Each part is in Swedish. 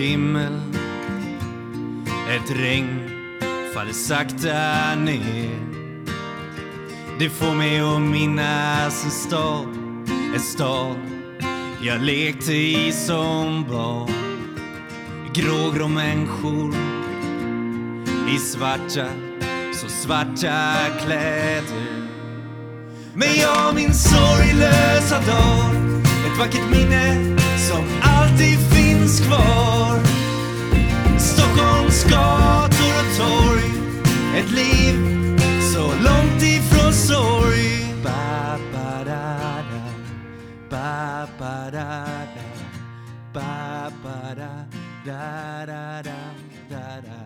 himmel. Ett regn faller sakta ner. Det får mig att minnas en stad En stad jag lekte i som barn. Grågrå människor i svarta, så svarta kläder. Men jag minns sorglösa dag Ett vackert minne som alltid finns finns kvar Stockholms gator och torg Ett liv så långt ifrån sorg ba, ba, da, da. Ba, ba, da, da. Ba, ba, da, da, da, da, da, da.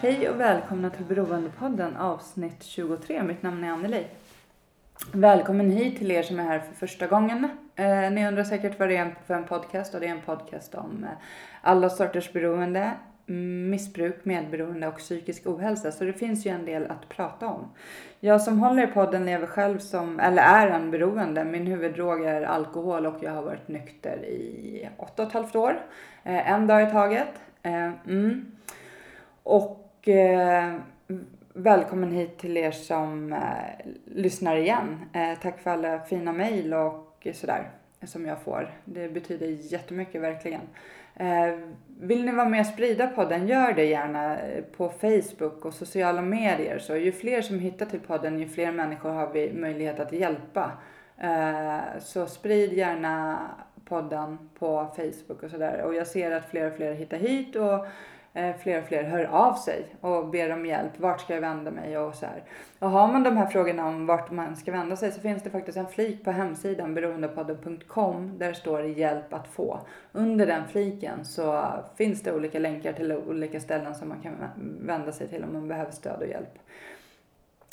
Hej och välkomna till Beroendepodden avsnitt 23. Mitt namn är Anneli. Välkommen hit till er som är här för första gången. Eh, ni undrar säkert vad det är för en podcast och det är en podcast om eh, alla sorters beroende, mm, missbruk, medberoende och psykisk ohälsa. Så det finns ju en del att prata om. Jag som håller i podden lever själv som, eller är en beroende. Min huvuddrog är alkohol och jag har varit nykter i åtta och ett halvt år. Eh, en dag i taget. Eh, mm. Och eh, välkommen hit till er som eh, lyssnar igen. Eh, tack för alla fina mejl och sådär som jag får. Det betyder jättemycket verkligen. Eh, vill ni vara med och sprida podden, gör det gärna eh, på Facebook och sociala medier. Så ju fler som hittar till podden, ju fler människor har vi möjlighet att hjälpa. Eh, så sprid gärna podden på Facebook och sådär. Och jag ser att fler och fler hittar hit och Eh, fler och fler hör av sig och ber om hjälp. Vart ska jag vända mig och så här. Och har man de här frågorna om vart man ska vända sig så finns det faktiskt en flik på hemsidan beroendepodden.com där det står hjälp att få. Under den fliken så finns det olika länkar till olika ställen som man kan vända sig till om man behöver stöd och hjälp.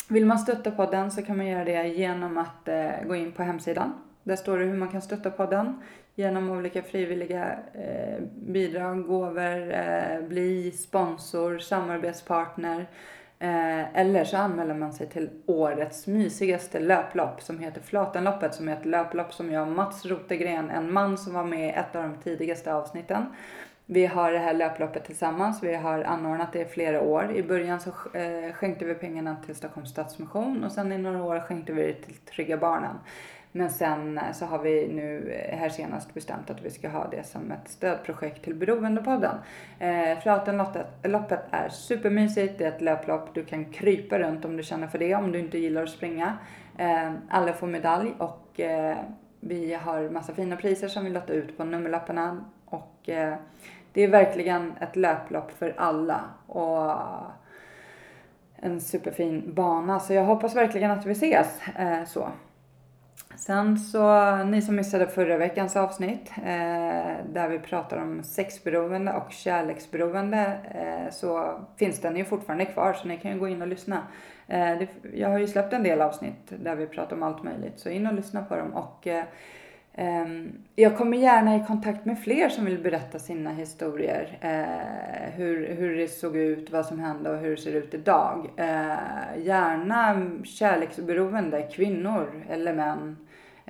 Vill man stötta podden så kan man göra det genom att eh, gå in på hemsidan. Där står det hur man kan stötta podden genom olika frivilliga eh, bidrag, gåvor, eh, bli sponsor, samarbetspartner. Eh, eller så anmäler man sig till årets mysigaste löplopp som heter Flatenloppet som är ett löplopp som jag och Mats Rotegren, en man som var med i ett av de tidigaste avsnitten. Vi har det här löploppet tillsammans. Vi har anordnat det i flera år. I början så eh, skänkte vi pengarna till Stockholms Stadsmission och sen i några år skänkte vi det till Trygga Barnen. Men sen eh, så har vi nu eh, här senast bestämt att vi ska ha det som ett stödprojekt till Beroendepodden. Eh, Flatenloppet är supermysigt, det är ett löplopp, du kan krypa runt om du känner för det, om du inte gillar att springa. Eh, alla får medalj och eh, vi har massa fina priser som vi lottar ut på nummerlapparna. Och eh, det är verkligen ett löplopp för alla. Och en superfin bana. Så jag hoppas verkligen att vi ses eh, så. Sen så, ni som missade förra veckans avsnitt eh, där vi pratar om sexberoende och kärleksberoende eh, så finns den ju fortfarande kvar så ni kan ju gå in och lyssna. Eh, det, jag har ju släppt en del avsnitt där vi pratar om allt möjligt så in och lyssna på dem och eh, ehm, jag kommer gärna i kontakt med fler som vill berätta sina historier. Eh, hur, hur det såg ut, vad som hände och hur det ser ut idag. Eh, gärna kärleksberoende kvinnor eller män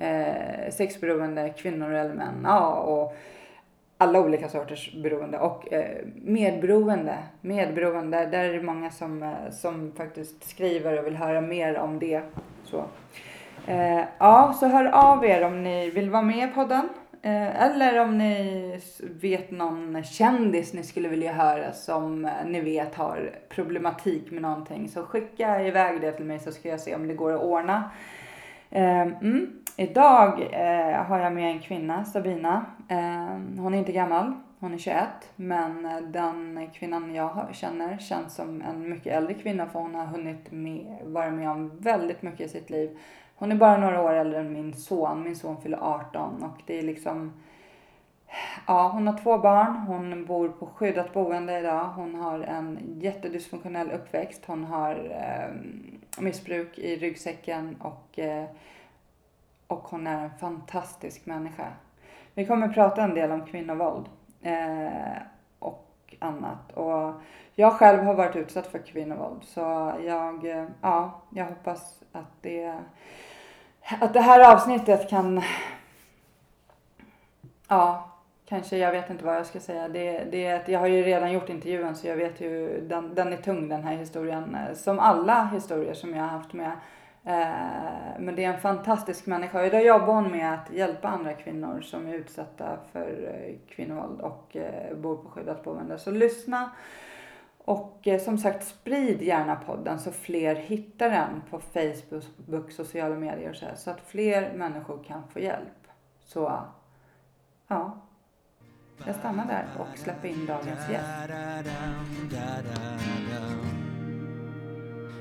eh, sexberoende kvinnor eller män. Ja, och alla olika sorters beroende och eh, medberoende. Medberoende, där är det många som, eh, som faktiskt skriver och vill höra mer om det. Så. Eh, ja, så hör av er om ni vill vara med i podden. Eh, eller om ni vet någon kändis ni skulle vilja höra som eh, ni vet har problematik med någonting. Så skicka iväg det till mig så ska jag se om det går att ordna. Eh, mm. Idag eh, har jag med en kvinna, Sabina. Eh, hon är inte gammal, hon är 21. Men eh, den kvinnan jag känner känns som en mycket äldre kvinna för hon har hunnit med, vara med om väldigt mycket i sitt liv. Hon är bara några år äldre än min son. Min son fyller 18 och det är liksom Ja, hon har två barn. Hon bor på skyddat boende idag. Hon har en jättedysfunktionell uppväxt. Hon har eh, missbruk i ryggsäcken och eh, och hon är en fantastisk människa. Vi kommer prata en del om kvinnovåld eh, och annat. Och jag själv har varit utsatt för kvinnovåld så jag, eh, ja, jag hoppas att det, att det här avsnittet kan Ja, kanske. Jag vet inte vad jag ska säga. Det, det är att jag har ju redan gjort intervjun så jag vet ju, den, den är tung den här historien. Eh, som alla historier som jag har haft med. Eh, men det är en fantastisk människa. Idag jobbar hon med att hjälpa andra kvinnor som är utsatta för eh, kvinnovåld och eh, bor på skyddat boende. Så lyssna. Och som sagt, sprid gärna podden så fler hittar den på Facebook, sociala medier och så här, så att fler människor kan få hjälp. Så ja, jag stannar där och släpper in dagens gäst.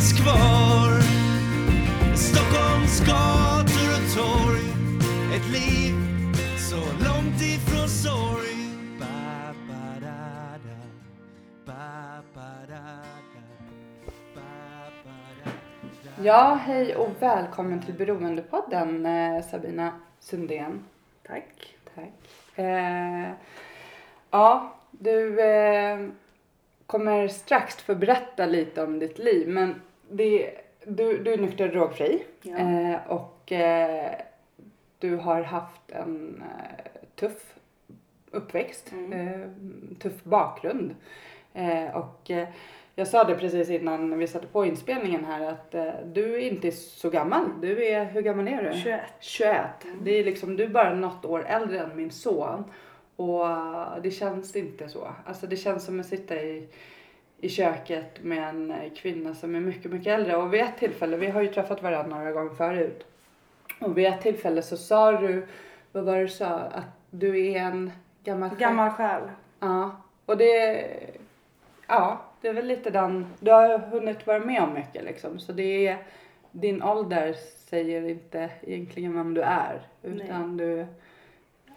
kvar Stockholms gator och torg Ett liv så långt ifrån sorg ba, ba, da, da. Ba, ba, da, da. Ba, ba, da, da. Ja, hej och välkommen till Beroendepodden eh, Sabina Sundén. Tack. Tack. Eh, ja, du eh, kommer strax få berätta lite om ditt liv men det, du, du är nykter och drogfri Ja. eh, och eh, du har haft en eh, tuff uppväxt, Mm. eh, tuff bakgrund. Eh, och eh, jag sa det precis innan vi satte på inspelningen här att du är inte så gammal. Du är, hur gammal är du? 21. 21. Det är liksom, du är bara något år äldre än min son. Och det känns inte så. Alltså det känns som att sitta i, i köket med en eh, kvinna som är mycket, mycket äldre. Och vid ett tillfälle, vi har ju träffat varandra några gånger förut. Och vid ett tillfälle så sa du, vad var det du sa? Att du är en gammal Gammal själ. Ja, och det, ja, det är väl lite den, du har hunnit vara med om mycket liksom. Så det är, din ålder säger inte egentligen vem du är. Utan du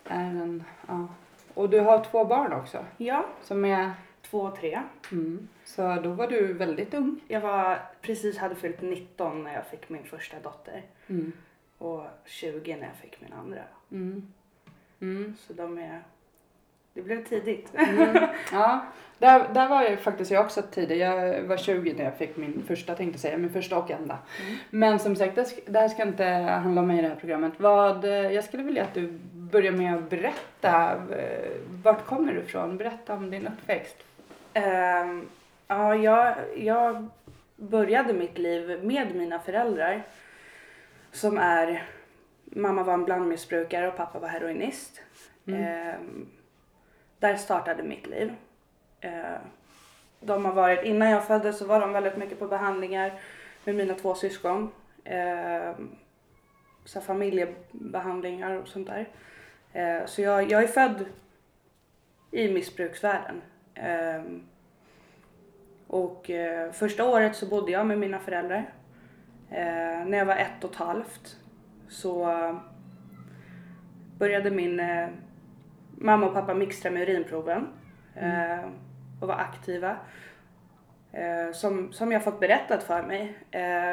är en, ja. Och du har två barn också. Ja, Som är, två och tre. mm, så då var du väldigt ung. Jag var precis hade fyllt 19 när jag fick min första dotter. Mm. Och 20 när jag fick min andra. Mm. Mm. Så de är... Det blev tidigt. Mm. Ja, där, där var jag faktiskt jag också tidig. Jag var 20 när jag fick min första, tänkte säga, min första och enda. Mm. Men som sagt, det här ska inte handla om mig i det här programmet. Vad, eh, jag skulle vilja att du börjar med att berätta. eh, Vart kommer du ifrån? Berätta om din uppväxt. Ehm, ja, jag, jag började mitt liv med mina föräldrar. Som är... Mamma var en blandmissbrukare och pappa var heroinist. Ehm, där startade mitt liv. Ehm, de har varit, innan jag föddes så var de väldigt mycket på behandlingar med mina två syskon. Ehm, så familjebehandlingar och sånt där. Ehm, så jag, jag är född i missbruksvärlden. Och eh, första året så bodde jag med mina föräldrar. Eh, när jag var ett och ett halvt så eh, började min eh, mamma och pappa mixtra med urinproven eh, och var aktiva. Som, som jag fått berättat för mig.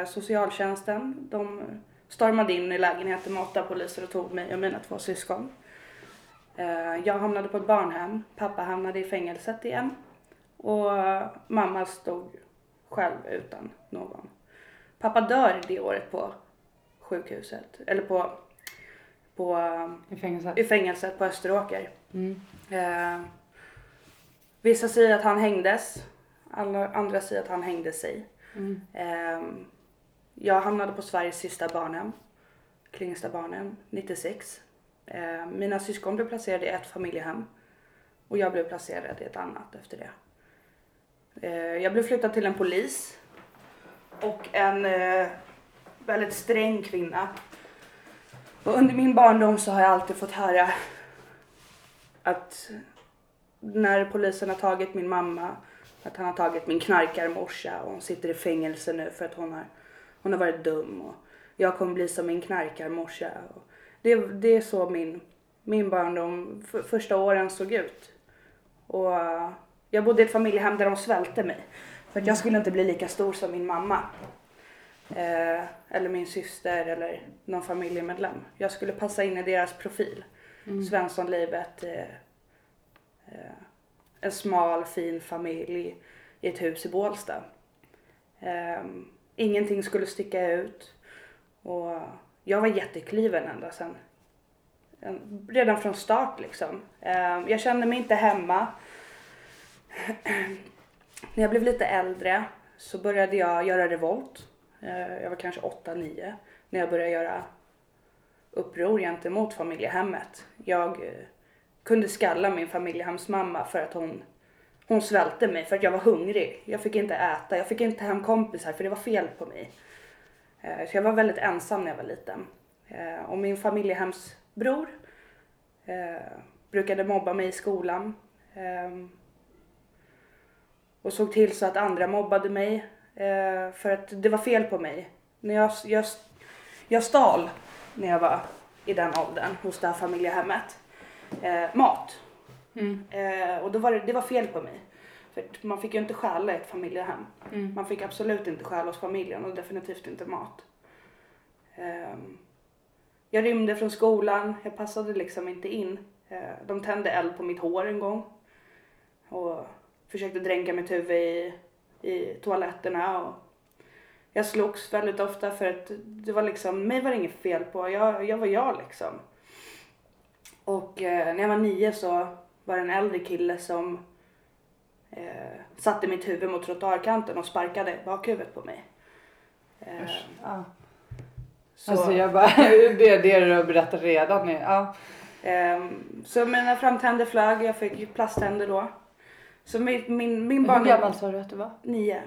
Socialtjänsten, de stormade in i lägenheten med åtta poliser och tog mig och mina två syskon. Jag hamnade på ett barnhem, pappa hamnade i fängelset igen. Och mamma stod själv utan någon. Pappa dör det året på sjukhuset, eller på, på I fängelset? i fängelset på Österåker. Mm. Eh, vissa säger att han hängdes, alla andra säger att han hängde sig. Mm. Eh, jag hamnade på Sveriges sista barnhem, Klingsta barnhem, 96. Eh, mina syskon blev placerade i ett familjehem och jag blev placerad i ett annat efter det. Eh, jag blev flyttad till en polis och en eh, väldigt sträng kvinna. Och under min barndom så har jag alltid fått höra att när polisen har tagit min mamma, att han har tagit min knarkarmorsa och hon sitter i fängelse nu för att hon har, hon har varit dum och jag kommer bli som min knarkarmorsa. Och Det, det är så min min barndom, första åren såg ut. Och jag bodde i ett familjehem där de svälte mig. För att jag skulle inte bli lika stor som min mamma. Eh, eller min syster eller någon familjemedlem. Jag skulle passa in i deras profil. Svenssonlivet. Eh, eh, en smal fin familj i ett hus i Bålsta. Eh, ingenting skulle sticka ut. Och jag var jättekliven ända sen. En- Redan från start liksom. Eh, jag kände mig inte hemma. Mm. När jag blev lite äldre så började jag göra revolt. Eh, jag var kanske 8-9 när jag började göra uppror gentemot familjehemmet. Jag eh, kunde skalla min familjehemsmamma för att hon, hon svälte mig för att jag var hungrig. Jag fick inte äta, jag fick inte hem kompisar för det var fel på mig. Eh, så jag var väldigt ensam när jag var liten. Och min familjehemsbror brukade mobba mig i skolan. Ehm, och såg till så att andra mobbade mig eh, för att det var fel på mig. När jag, jag, jag stal när jag var i den åldern hos det här familjehemmet. Eh, mat. Mm. Eh, och då var det, det var fel på mig. För man fick ju inte stjäla i ett familjehem. Mm. Man fick absolut inte stjäla hos familjen och definitivt inte mat. Ehm, jag rymde från skolan, jag passade liksom inte in. Eh, de tände eld på mitt hår en gång. Och försökte dränka mitt huvud i, i toaletterna. Och jag slogs väldigt ofta för att det var liksom, mig var det inget fel på. Jag, jag var jag liksom. Och eh, när jag var nio så var det en äldre kille som eh, satte mitt huvud mot trottoarkanten och sparkade bakhuvudet på mig. Eh. Ja. så, Alltså jag bara, det är det du har berättat redan. Ja. ehm, så mina framtänder flög, jag fick plasttänder då. Så min, min, min Hur barndom... gammal sa du att du var? Nio.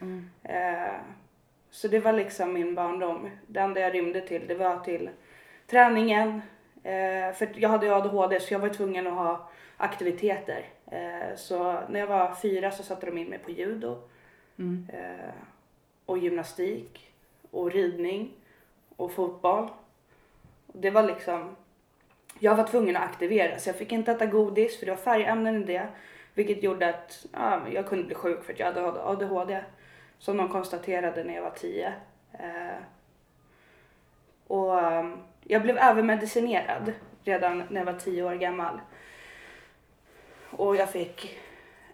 Mm. Eh, så det var liksom min barndom. Det enda jag rymde till det var till träningen. Eh, för jag hade ADHD så jag var tvungen att ha aktiviteter. Eh, så när jag var fyra så satte de in mig på judo. Mm. Eh, och gymnastik. Och ridning. Och fotboll. Det var liksom... Jag var tvungen att aktivera så jag fick inte äta godis för det var färgämnen i det. Vilket gjorde att ja, jag kunde bli sjuk för att jag hade ADHD. Som de konstaterade när jag var 10. Eh, och um, jag blev övermedicinerad redan när jag var 10 år gammal. Och jag fick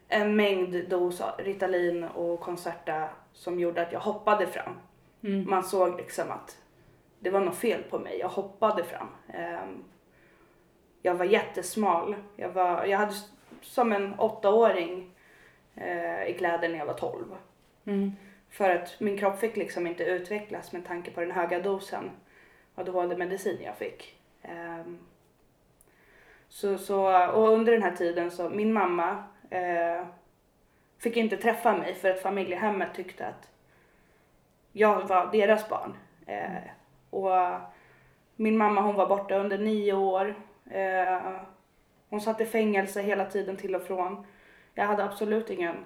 en mängd dos Ritalin och Concerta som gjorde att jag hoppade fram. Mm. Man såg liksom att det var något fel på mig. Jag hoppade fram. Ehm, jag var jättesmal. Jag, var, jag hade som en åttaåring eh, i kläder när jag var 12. Mm. För att min kropp fick liksom inte utvecklas med tanke på den höga dosen ADHD-medicin jag fick. Ehm, så, så, och under den här tiden så, min mamma eh, fick inte träffa mig för att familjehemmet tyckte att jag var deras barn. Eh, och min mamma hon var borta under nio år. Eh, hon satt i fängelse hela tiden till och från. Jag hade absolut ingen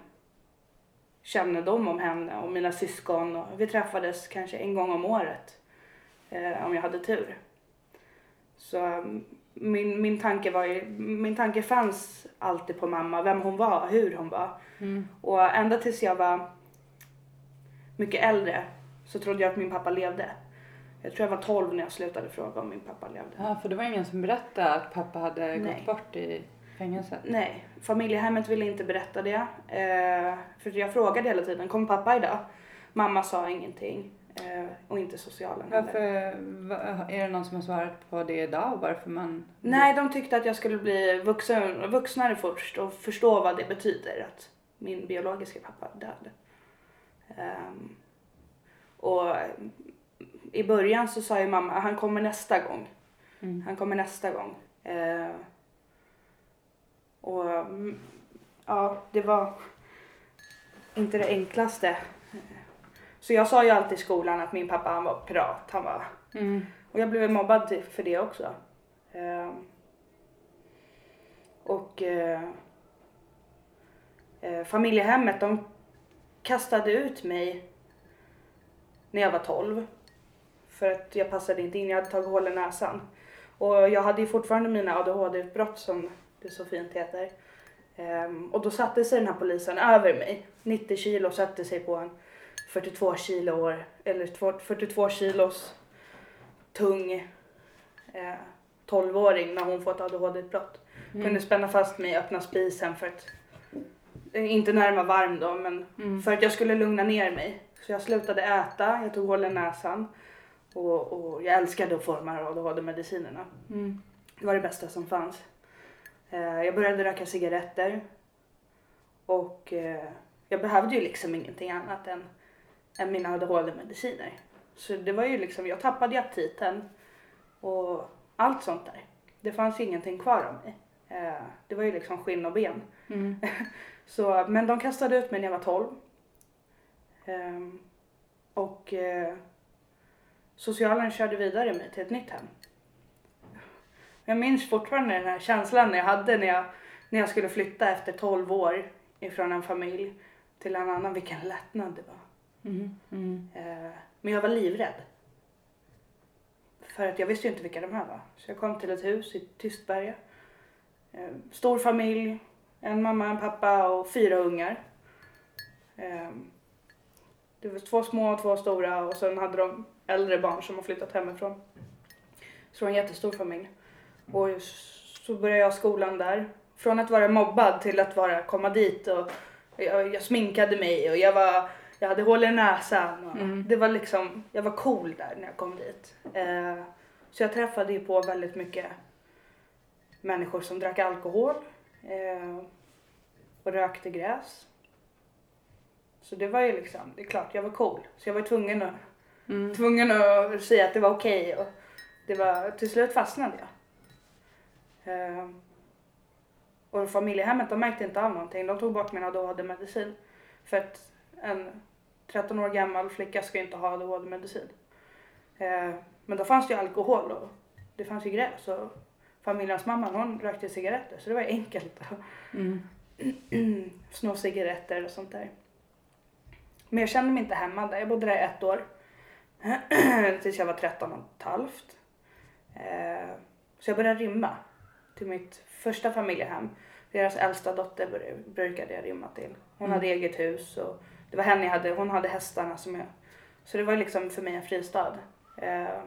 kännedom om henne och mina syskon. Och vi träffades kanske en gång om året. Eh, om jag hade tur. Så um, min, min tanke var ju, min tanke fanns alltid på mamma, vem hon var, hur hon var. Mm. Och ända tills jag var mycket äldre så trodde jag att min pappa levde. Jag tror jag var 12 när jag slutade fråga om min pappa levde. Ja, för det var ingen som berättade att pappa hade Nej. gått bort i fängelset. Nej, familjehemmet ville inte berätta det. Eh, för jag frågade hela tiden, kommer pappa idag? Mamma sa ingenting. Eh, och inte socialen heller. Varför, va- är det någon som har svarat på det idag? Varför man... Nej, de tyckte att jag skulle bli vuxen, vuxnare först och förstå vad det betyder att min biologiska pappa är död. Ehm, och i början så sa ju mamma, han kommer nästa gång. Mm. Han kommer nästa gång. Eh, och mm, ja, det var inte det enklaste. Så jag sa ju alltid i skolan att min pappa han var pirat. Han var Mm. och jag blev mobbad för det också. Ehm, och eh, eh, familjehemmet de kastade ut mig när jag var 12. För att jag passade inte in, jag hade tagit hål i näsan. Och jag hade ju fortfarande mina ADHD-utbrott som det så fint heter. Ehm, och då satte sig den här polisen över mig. 90 kilo satte sig på en 42 kilo år, eller två- 42 kilos tung eh, 12-åring när hon fått ADHD-utbrott. Kunde spänna fast mig öppna spisen för att, eh, inte när den var varm då, men Mm. för att jag skulle lugna ner mig. Så jag slutade äta, jag tog hål i näsan och, och jag älskade att här ADHD-medicinerna. Mm. Det var det bästa som fanns. Eh, jag började röka cigaretter och eh, jag behövde ju liksom ingenting annat än, än mina ADHD-mediciner. Så det var ju liksom, jag tappade aptiten och allt sånt där. Det fanns ju ingenting kvar av mig. Eh, det var ju liksom skinn och ben. Mm. Så, men de kastade ut mig när jag var 12. Ehm, och socialen körde vidare mig till ett nytt hem. Jag minns fortfarande den här känslan jag hade när jag, när jag skulle flytta efter 12 år ifrån en familj till en annan. Vilken lättnad det var. Mm. Mm. Eh, men jag var livrädd. För att jag visste ju inte vilka de här var. Så jag kom till ett hus i Tystberga. Eh, stor familj, en mamma, en pappa och fyra ungar. Det var två små och två stora och sen hade de äldre barn som har flyttat hemifrån. Så det var en jättestor familj. Och så började jag skolan där. Från att vara mobbad till att vara, komma dit och jag, jag sminkade mig och jag var jag hade hål i näsan. Mm. Det var liksom, jag var cool där när jag kom dit. Eh, så jag träffade ju på väldigt mycket människor som drack alkohol eh, och rökte gräs. Så det var ju liksom, det är klart jag var cool. Så jag var tvungen att, Mm. tvungen att säga att det var okej. och det var, till slut fastnade jag. Eh, och familjehemmet de märkte inte av någonting. De tog bort min ADHD-medicin. För att en 13 år gammal flicka ska ju inte ha ADHD-medicin. Eh, men då fanns det ju alkohol och det fanns ju gräs och familjens mamma hon rökte cigaretter så det var enkelt att Mm. sno cigaretter och sånt där. Men jag kände mig inte hemma där. Jag bodde där i ett år. Tills jag var 13 och ett halvt. Eh, så jag började rymma till mitt första familjehem. Deras äldsta dotter brukade jag rymma till. Hon Mm. hade eget hus och det var henne jag hade, hon hade hästarna som jag. Så det var liksom för mig en fristad. Eh,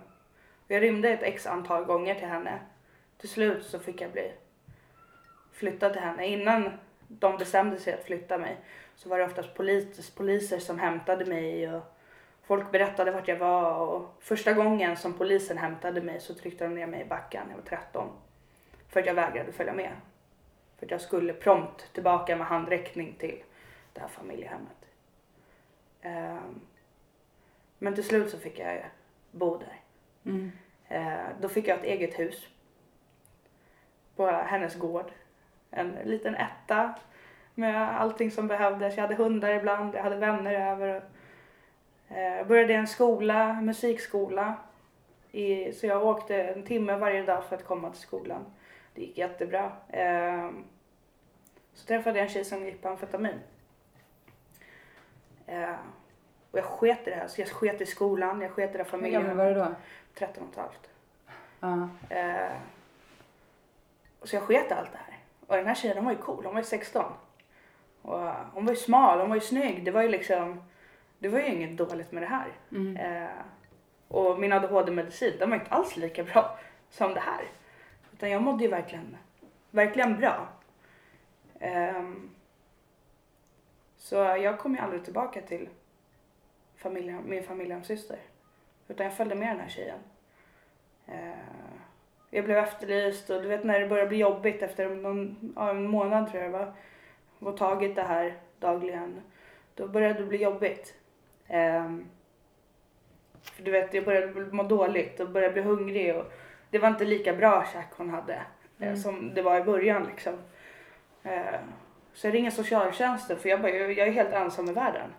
jag rymde ett x antal gånger till henne. Till slut så fick jag bli flyttad till henne. Innan de bestämde sig att flytta mig så var det oftast polis, poliser som hämtade mig och folk berättade vart jag var och första gången som polisen hämtade mig så tryckte de ner mig i backen, jag var 13. För att jag vägrade följa med. För att jag skulle prompt tillbaka med handräckning till det här familjehemmet. Ehm, men till slut så fick jag bo där. Mm. Eh, då fick jag ett eget hus. På hennes gård. En liten etta med allting som behövdes. Jag hade hundar ibland, jag hade vänner över. Eh, Jag började i en skola, musikskola. I, så jag åkte en timme varje dag för att komma till skolan. Det gick jättebra. Eh, Så träffade jag en tjej som gick på amfetamin. Eh, Och jag sket i det här. Så jag sket i skolan, jag sket i det här Hur gammal familjen. var du då? 13 och ett halvt. Eh, så jag sket i allt det här. Och den här tjejen hon var ju cool, hon var ju 16. Och eh, hon var ju smal, hon var ju snygg. Det var ju liksom, det var ju inget dåligt med det här. Mm. Eh, och min ADHD-medicin, den var inte alls lika bra som det här. Utan jag mådde ju verkligen, verkligen bra. Ehm, så jag kom ju aldrig tillbaka till familjen, min familjehemssyster. Utan jag följde med den här tjejen. Eh, jag blev efterlyst och du vet när det börjar bli jobbigt efter någon, en månad tror jag det var. Och tagit det här dagligen. Då började det bli jobbigt. Ehm, för du vet, jag började må dåligt och började bli hungrig och det var inte lika bra käk hon hade eh, Mm. som det var i början liksom. Eh, så jag ringer socialtjänsten för jag, bara, jag jag är helt ensam i världen.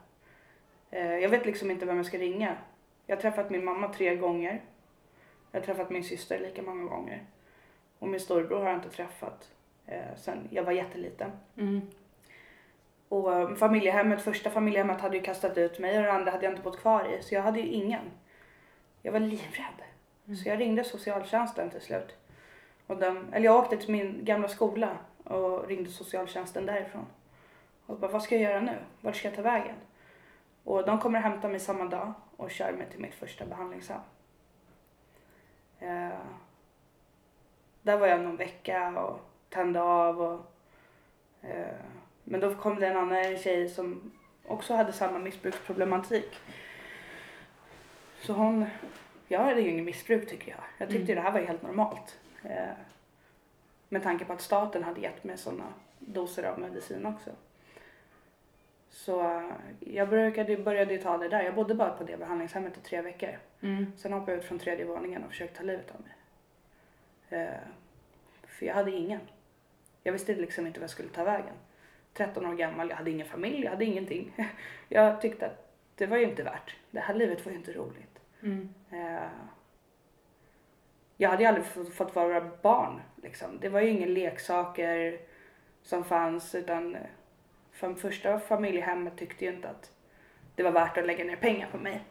Eh, jag vet liksom inte vem jag ska ringa. Jag har träffat min mamma tre gånger. Jag har träffat min syster lika många gånger. Och min storebror har jag inte träffat eh, sen jag var jätteliten. Mm. Och eh, familjehemmet, första familjehemmet hade ju kastat ut mig och det andra hade jag inte bott kvar i. Så jag hade ju ingen. Jag var livrädd. Mm. Så jag ringde socialtjänsten till slut. Och de, eller jag åkte till min gamla skola och ringde socialtjänsten därifrån. Och bara, vad ska jag göra nu? Vart ska jag ta vägen? Och de kommer hämta mig samma dag och kör mig till mitt första behandlingshem. Eh, där var jag någon vecka och tände av och eh, men då kom det en annan tjej som också hade samma missbruksproblematik. Så hon, jag hade ju ingen missbruk tycker jag. Jag tyckte det här var helt normalt. Eh, med tanke på att staten hade gett mig sådana doser av medicin också. Så eh, jag började, började ju ta det där. Jag bodde bara på det behandlingshemmet i tre veckor. Mm. Sen hoppade jag ut från tredje våningen och försökte ta livet av mig. Eh, för jag hade ingen. Jag visste liksom inte vad jag skulle ta vägen. 13 år gammal, jag hade ingen familj, jag hade ingenting. Jag tyckte att det var ju inte värt. Det här livet var ju inte roligt. Mm. Eh, jag hade ju aldrig fått, vara barn. Liksom. Det var ju inga leksaker som fanns utan för första familjehemmet tyckte ju inte att det var värt att lägga ner pengar på mig.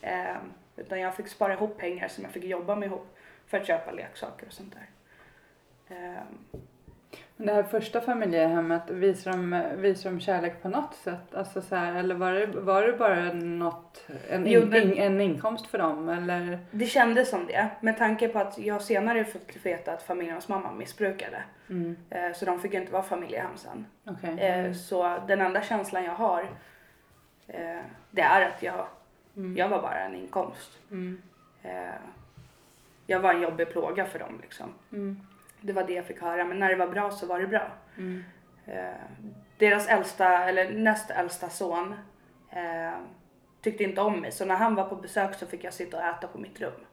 Eh, utan jag fick spara ihop pengar som jag fick jobba med ihop för att köpa leksaker och sånt där. Men det här första familjehemmet, visar de, visar de kärlek på något sätt? Alltså så här, eller var det, var det bara något, en, Jo, in, in, en inkomst för dem? Eller? det kändes som det med tanke på att jag senare fått veta att familjens mamma missbrukade. Mm. Eh, så de fick inte vara familjehem sen. Okej. Eh, så den enda känslan jag har eh, det är att jag, Mm. jag var bara en inkomst. Mm. Jag var en jobbig plåga för dem liksom. Mm. Det var det jag fick höra men när det var bra så var det bra. Mm. Eh, deras äldsta, eller näst äldsta son eh, tyckte inte om mig så när han var på besök så fick jag sitta och äta på mitt rum.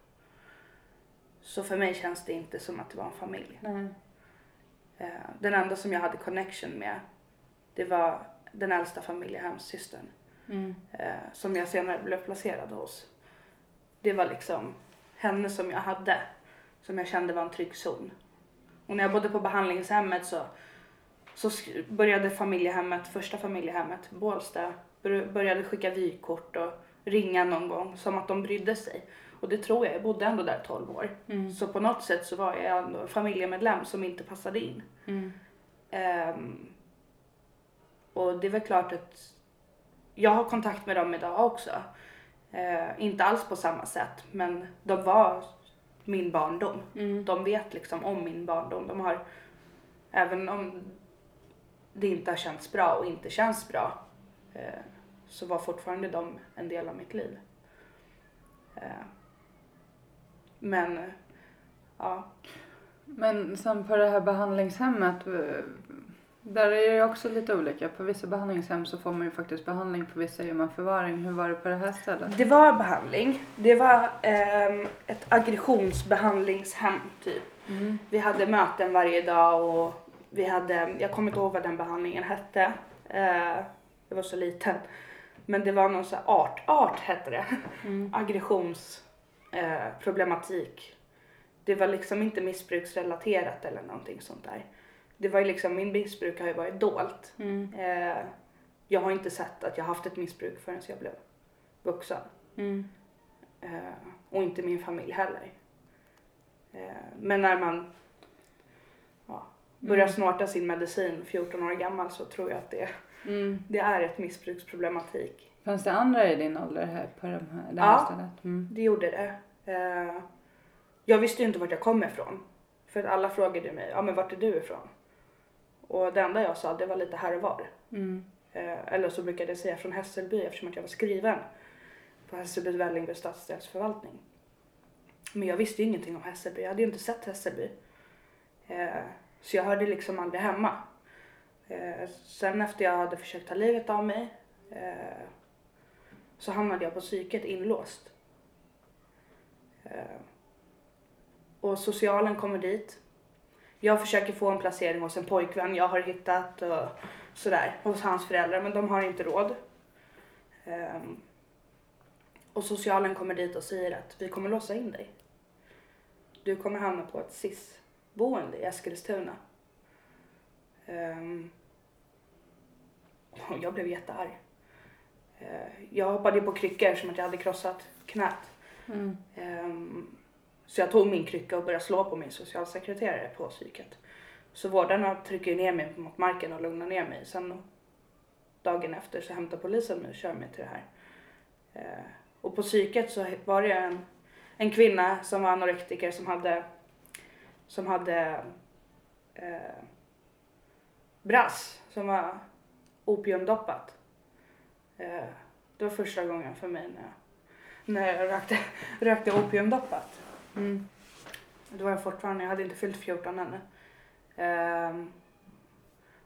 Så för mig känns det inte som att det var en familj. Nej. Eh, den enda som jag hade connection med det var den äldsta familjehemssystern Mm. eh, som jag senare blev placerad hos. Det var liksom henne som jag hade som jag kände var en trygg zon. Och när jag bodde på behandlingshemmet så, så började familjehemmet, första familjehemmet, Bålsta, bör- började skicka vykort och ringa någon gång som att de brydde sig. Och det tror jag, jag bodde ändå där 12 år. Mm. Så på något sätt så var jag ändå en familjemedlem som inte passade in. Mm. Ehm, och det är väl klart att jag har kontakt med dem idag också. Eh, inte alls på samma sätt, men de var min barndom. Mm. De vet liksom om min barndom. De har, även om det inte har känts bra och inte känns bra, eh, så var fortfarande de en del av mitt liv. Eh, men, ja. Men sen på det här behandlingshemmet, eh, där är det också lite olika. På vissa behandlingshem så får man ju faktiskt behandling, på vissa gör man förvaring. Hur var det på det här stället? Det var behandling. Det var ehm, ett aggressionsbehandlingshem typ. Mm. Vi hade möten varje dag och vi hade, jag kommer inte ihåg vad den behandlingen hette. Eh, jag var så liten. Men det var någon så art, art hette det. Mm. Aggressionsproblematik. Eh, det var liksom inte missbruksrelaterat eller någonting sånt där. Det var ju liksom, min missbruk har ju varit dolt. Mm. Eh, jag har inte sett att jag haft ett missbruk förrän jag blev vuxen. Mm. Eh, och inte min familj heller. Eh, men när man ja, börjar Mm. snorta sin medicin 14 år gammal så tror jag att det, Mm. det är ett missbruksproblematik. Fanns det andra i din ålder här på de här, det här Ja. stället? Mm. Det gjorde det. Eh, jag visste ju inte vart jag kom ifrån. För att alla frågade mig, ja men vart är du ifrån? Och det enda jag sa det var lite här och var. Mm. Eh, eller så brukade jag säga från Hässelby eftersom att jag var skriven på Hässelby Vällingby stadsdelsförvaltning. Men jag visste ju ingenting om Hässelby. Jag hade ju inte sett Hässelby. Eh, så jag hörde liksom aldrig hemma. Eh, sen efter jag hade försökt ta livet av mig eh, så hamnade jag på psyket inlåst. Eh, och socialen kommer dit. Jag försöker få en placering hos en pojkvän jag har hittat och sådär hos hans föräldrar men de har inte råd. Ehm, och socialen kommer dit och säger att vi kommer låsa in dig. Du kommer hamna på ett SIS-boende i Eskilstuna. Och jag blev jättearg. Eh, jag hoppade på kryckor som att jag hade krossat knät. Mm. Ehm, så jag tog min krycka och började slå på min socialsekreterare på psyket. Så vårdarna trycker ner mig mot marken och lugnar ner mig. Sen dagen efter så hämtar polisen mig och kör mig till det här. Eh, och på psyket så var det en, en kvinna som var anorektiker som hade, som hade eh, brass som var opiumdoppat. Eh, det var första gången för mig när jag, när jag rökte, rökte opiumdoppat. Mm. Då var jag fortfarande, jag hade inte fyllt 14 ännu. Um,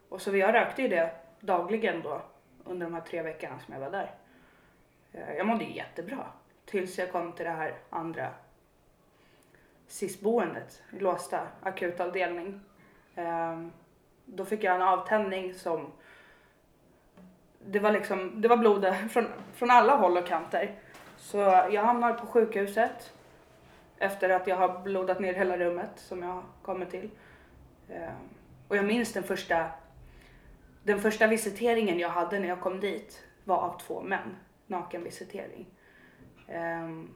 och så jag rökte ju det dagligen då under de här tre veckorna som jag var där. Uh, jag mådde ju jättebra tills jag kom till det här andra SIS-boendet, låsta akutavdelning. Um, då fick jag en avtändning som det var liksom, det var blod från, från alla håll och kanter. Så jag hamnade på sjukhuset efter att jag har blodat ner hela rummet som jag kommer till. Ehm, och jag minns den första, den första visiteringen jag hade när jag kom dit var av två män, nakenvisitering. Um,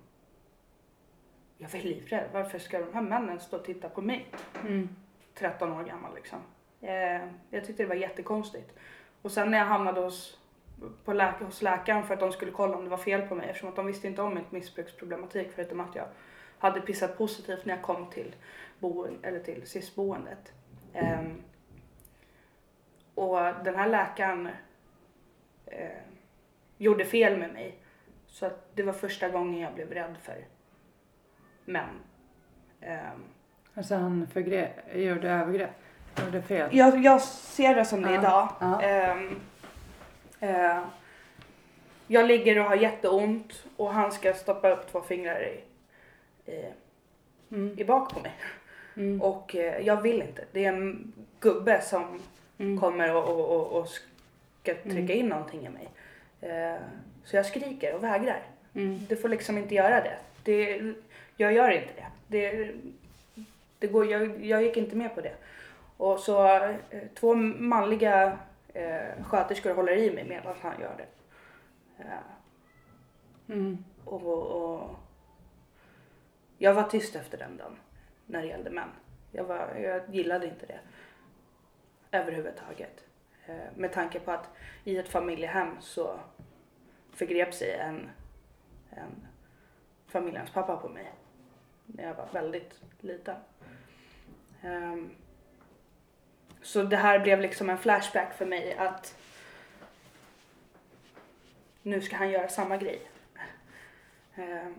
jag var livrädd. Varför ska de här männen stå och titta på mig? Mm. 13 år gammal liksom. Eh, jag tyckte det var jättekonstigt. Och sen när jag hamnade hos, på läk hos läkaren för att de skulle kolla om det var fel på mig eftersom att de visste inte om mitt missbruksproblematik förutom att jag hade pissat positivt när jag kom till, boen, eller till SIS-boendet. Eh, och den här läkaren eh, gjorde fel med mig. Så att det var första gången jag blev rädd för män. Um, Alltså han gjorde övergrepp, gjorde fel. jag, jag ser det som det Ja, idag. ja. Ehm, eh, jag ligger och har jätteont och han ska stoppa upp två fingrar i, i, Mm. i bak på mig. Mm. Och eh, jag vill inte. Det är en gubbe som Mm. kommer och, och, och, och ska trycka Mm. in någonting i mig. Eh, så jag skriker och vägrar. Mm. Du får liksom inte göra det. det jag gör inte det. det, det går, jag, jag gick inte med på det. Och så eh, två manliga eh, sköterskor håller i mig medan han gör det. Eh, Mm. och, och jag var tyst efter den dagen när det gällde män. Jag, var, jag gillade inte det överhuvudtaget. Eh, med tanke på att i ett familjehem så förgrep sig en, en familjens pappa på mig när jag var väldigt liten. Ehm, så det här blev liksom en flashback för mig att nu ska han göra samma grej. Ehm,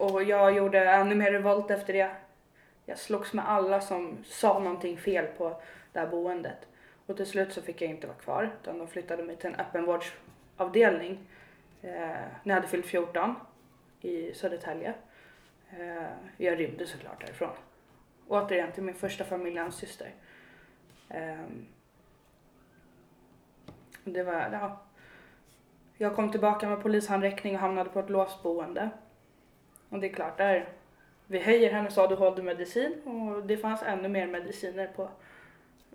och jag gjorde ännu mer revolt efter det. Jag slogs med alla som sa någonting fel på det här boendet. Och till slut så fick jag inte vara kvar utan de flyttade mig till en öppenvårdsavdelning eh, när jag hade fyllt 14 i Södertälje. Eh, jag rymde såklart därifrån. Återigen till min första familjens syster. Eh, det var, ja. Jag kom tillbaka med polishandräckning och hamnade på ett låst boende. Och det är klart, där vi höjer hennes ADHD-medicin och det fanns ännu mer mediciner på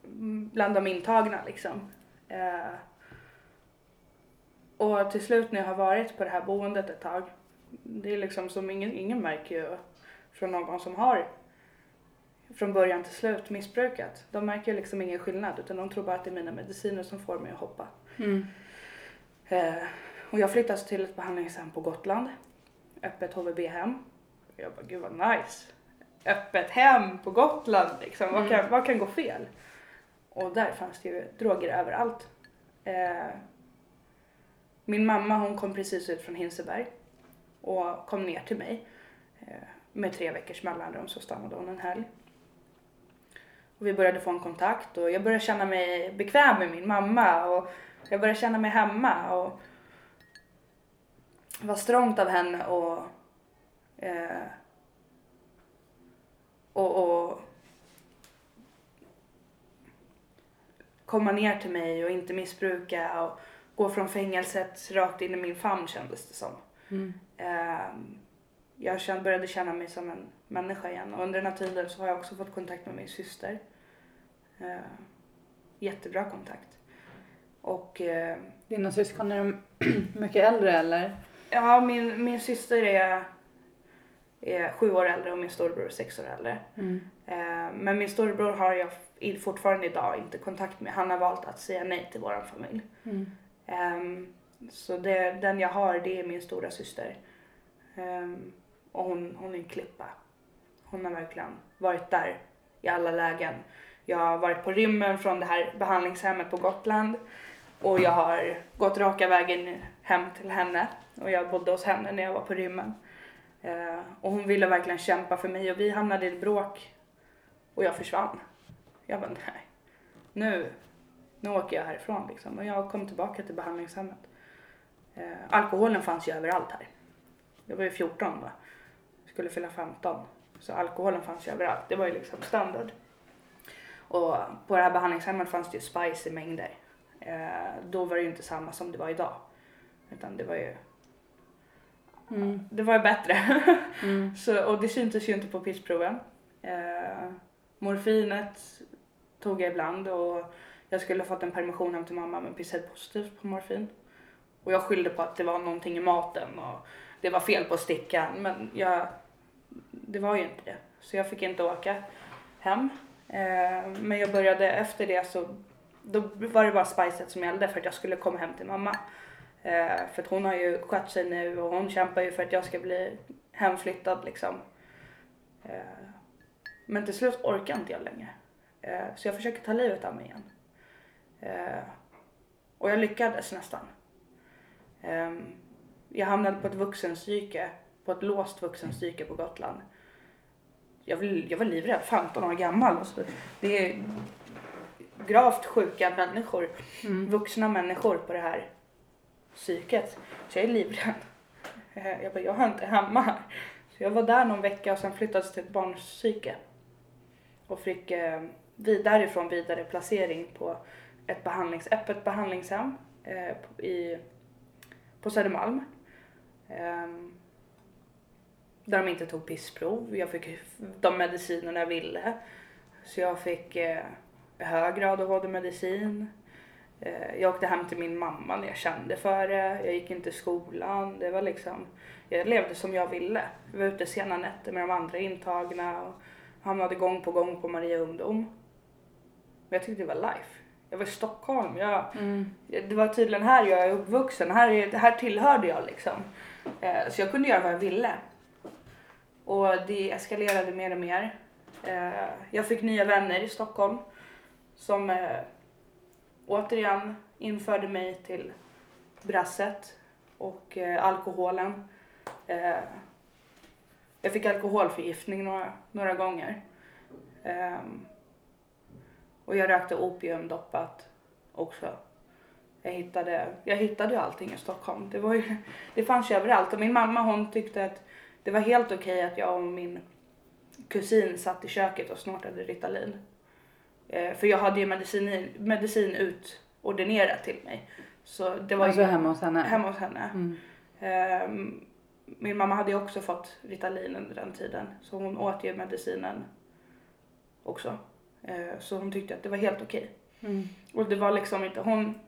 mm, bland de intagna liksom. Eh, och till slut när jag har varit på det här boendet ett tag, det är liksom som ingen, ingen märker ju från någon som har från början till slut missbrukat. De märker liksom ingen skillnad utan de tror bara att det är mina mediciner som får mig att hoppa. Mm. Eh, och jag flyttas till ett behandlingshem på Gotland. Öppet HVB-hem. Jag bara, gud vad nice. Öppet hem på Gotland liksom. Vad, kan, vad kan gå fel? Och där fanns det ju droger överallt. Eh, min mamma hon kom precis ut från Hinseberg och kom ner till mig. Eh, med tre veckors mellanrum så stannade hon en helg. Och vi började få en kontakt och jag började känna mig bekväm med min mamma och jag började känna mig hemma och var strångt av henne och, eh, och, och komma ner till mig och inte missbruka och gå från fängelset rakt in i min famn kändes det som. Mm. Eh, jag började känna mig som en människa igen och under den här tiden så har jag också fått kontakt med min syster. Eh, jättebra kontakt. Och eh, Dina syskon, är de mycket äldre eller? Ja, min, min syster är... är sju år äldre och min storebror är sex år äldre. Mm. Eh, men min storebror har jag fortfarande idag inte kontakt med. Han har valt att säga nej till vår familj. Mm. Ehm, så det, den jag har det är min stora syster. Ehm, och hon, hon är en klippa. Hon har verkligen varit där i alla lägen. Jag har varit på rymmen från det här behandlingshemmet på Gotland. Och jag har gått raka vägen hem till henne. Och jag bodde hos henne när jag var på rymmen. Eh, och hon ville verkligen kämpa för mig och vi hamnade i ett bråk. Och jag försvann. Jag bara nej. Nu, nu åker jag härifrån liksom. Och jag kom tillbaka till behandlingshemmet. Eh, alkoholen fanns ju överallt här. Jag var ju 14 då. Skulle fylla 15. Så alkoholen fanns ju överallt. Det var ju liksom standard. Och på det här behandlingshemmet fanns det ju spice i mängder. Eh, då var det ju inte samma som det var idag. Utan det var ju, Mm. det var ju bättre. Mm. Så, och det syntes ju inte på pissproven. Eh, morfinet tog jag ibland och jag skulle ha fått en permission hem till mamma men pissade positivt på morfin. Och jag skyllde på att det var någonting i maten och det var fel på stickan men jag, det var ju inte det. Så jag fick inte åka hem. Eh, men jag började efter det så då var det bara spicet som gällde för att jag skulle komma hem till mamma. Eh, för att hon har ju skött sig nu och hon kämpar ju för att jag ska bli hemflyttad liksom. Eh, men till slut orkar inte jag längre. Eh, så jag försöker ta livet av mig igen. Och jag lyckades nästan. Eh, jag hamnade på ett vuxenpsyke, på ett låst vuxenpsyke på Gotland. Jag, var- jag var livrädd, 15 år gammal. Och så, det är gravt sjuka människor, Mm. vuxna människor på det här psyket. Så jag är livrädd. Eh, jag bara, jag har inte hemma här. Så jag var där någon vecka och sen flyttades till ett barnpsyke. Och fick eh, vid, därifrån vidare placering på ett behandlings, öppet behandlingshem eh, på- i, på Södermalm. Ehm, där de inte tog pissprov. Jag fick de medicinerna jag ville. Så jag fick eh, hög grad av ADHD-medicin. Eh, jag åkte hem till min mamma när jag kände för det. Jag gick inte i skolan. Det var liksom, jag levde som jag ville. Jag var ute sena nätter med de andra intagna och hamnade gång på gång på Maria Ungdom. Men jag tyckte det var life. Jag var i Stockholm. Jag, Mm. det var tydligen här jag är uppvuxen. Här, är, här tillhörde jag liksom. Eh, så jag kunde göra vad jag ville. Och det eskalerade mer och mer. Eh, jag fick nya vänner i Stockholm som återigen införde mig till brasset och eh, alkoholen. Eh, jag fick alkoholförgiftning några, några gånger. Eh, och jag rökte opiumdoppat också. Jag hittade, jag hittade ju allting i Stockholm. Det, var ju, det fanns ju överallt. Och min mamma hon tyckte att det var helt okej att jag och min kusin satt i köket och snortade Ritalin. Eh, för jag hade ju medicin, medicin utordinerat till mig. Så det var Alltså ju hemma hos henne? hemma hos henne. Mm. Ehm, min mamma hade ju också fått Ritalin under den tiden. Så hon åt ju medicinen också. Eh, så hon tyckte att det var helt okej. Mm. Och det var liksom inte, hon,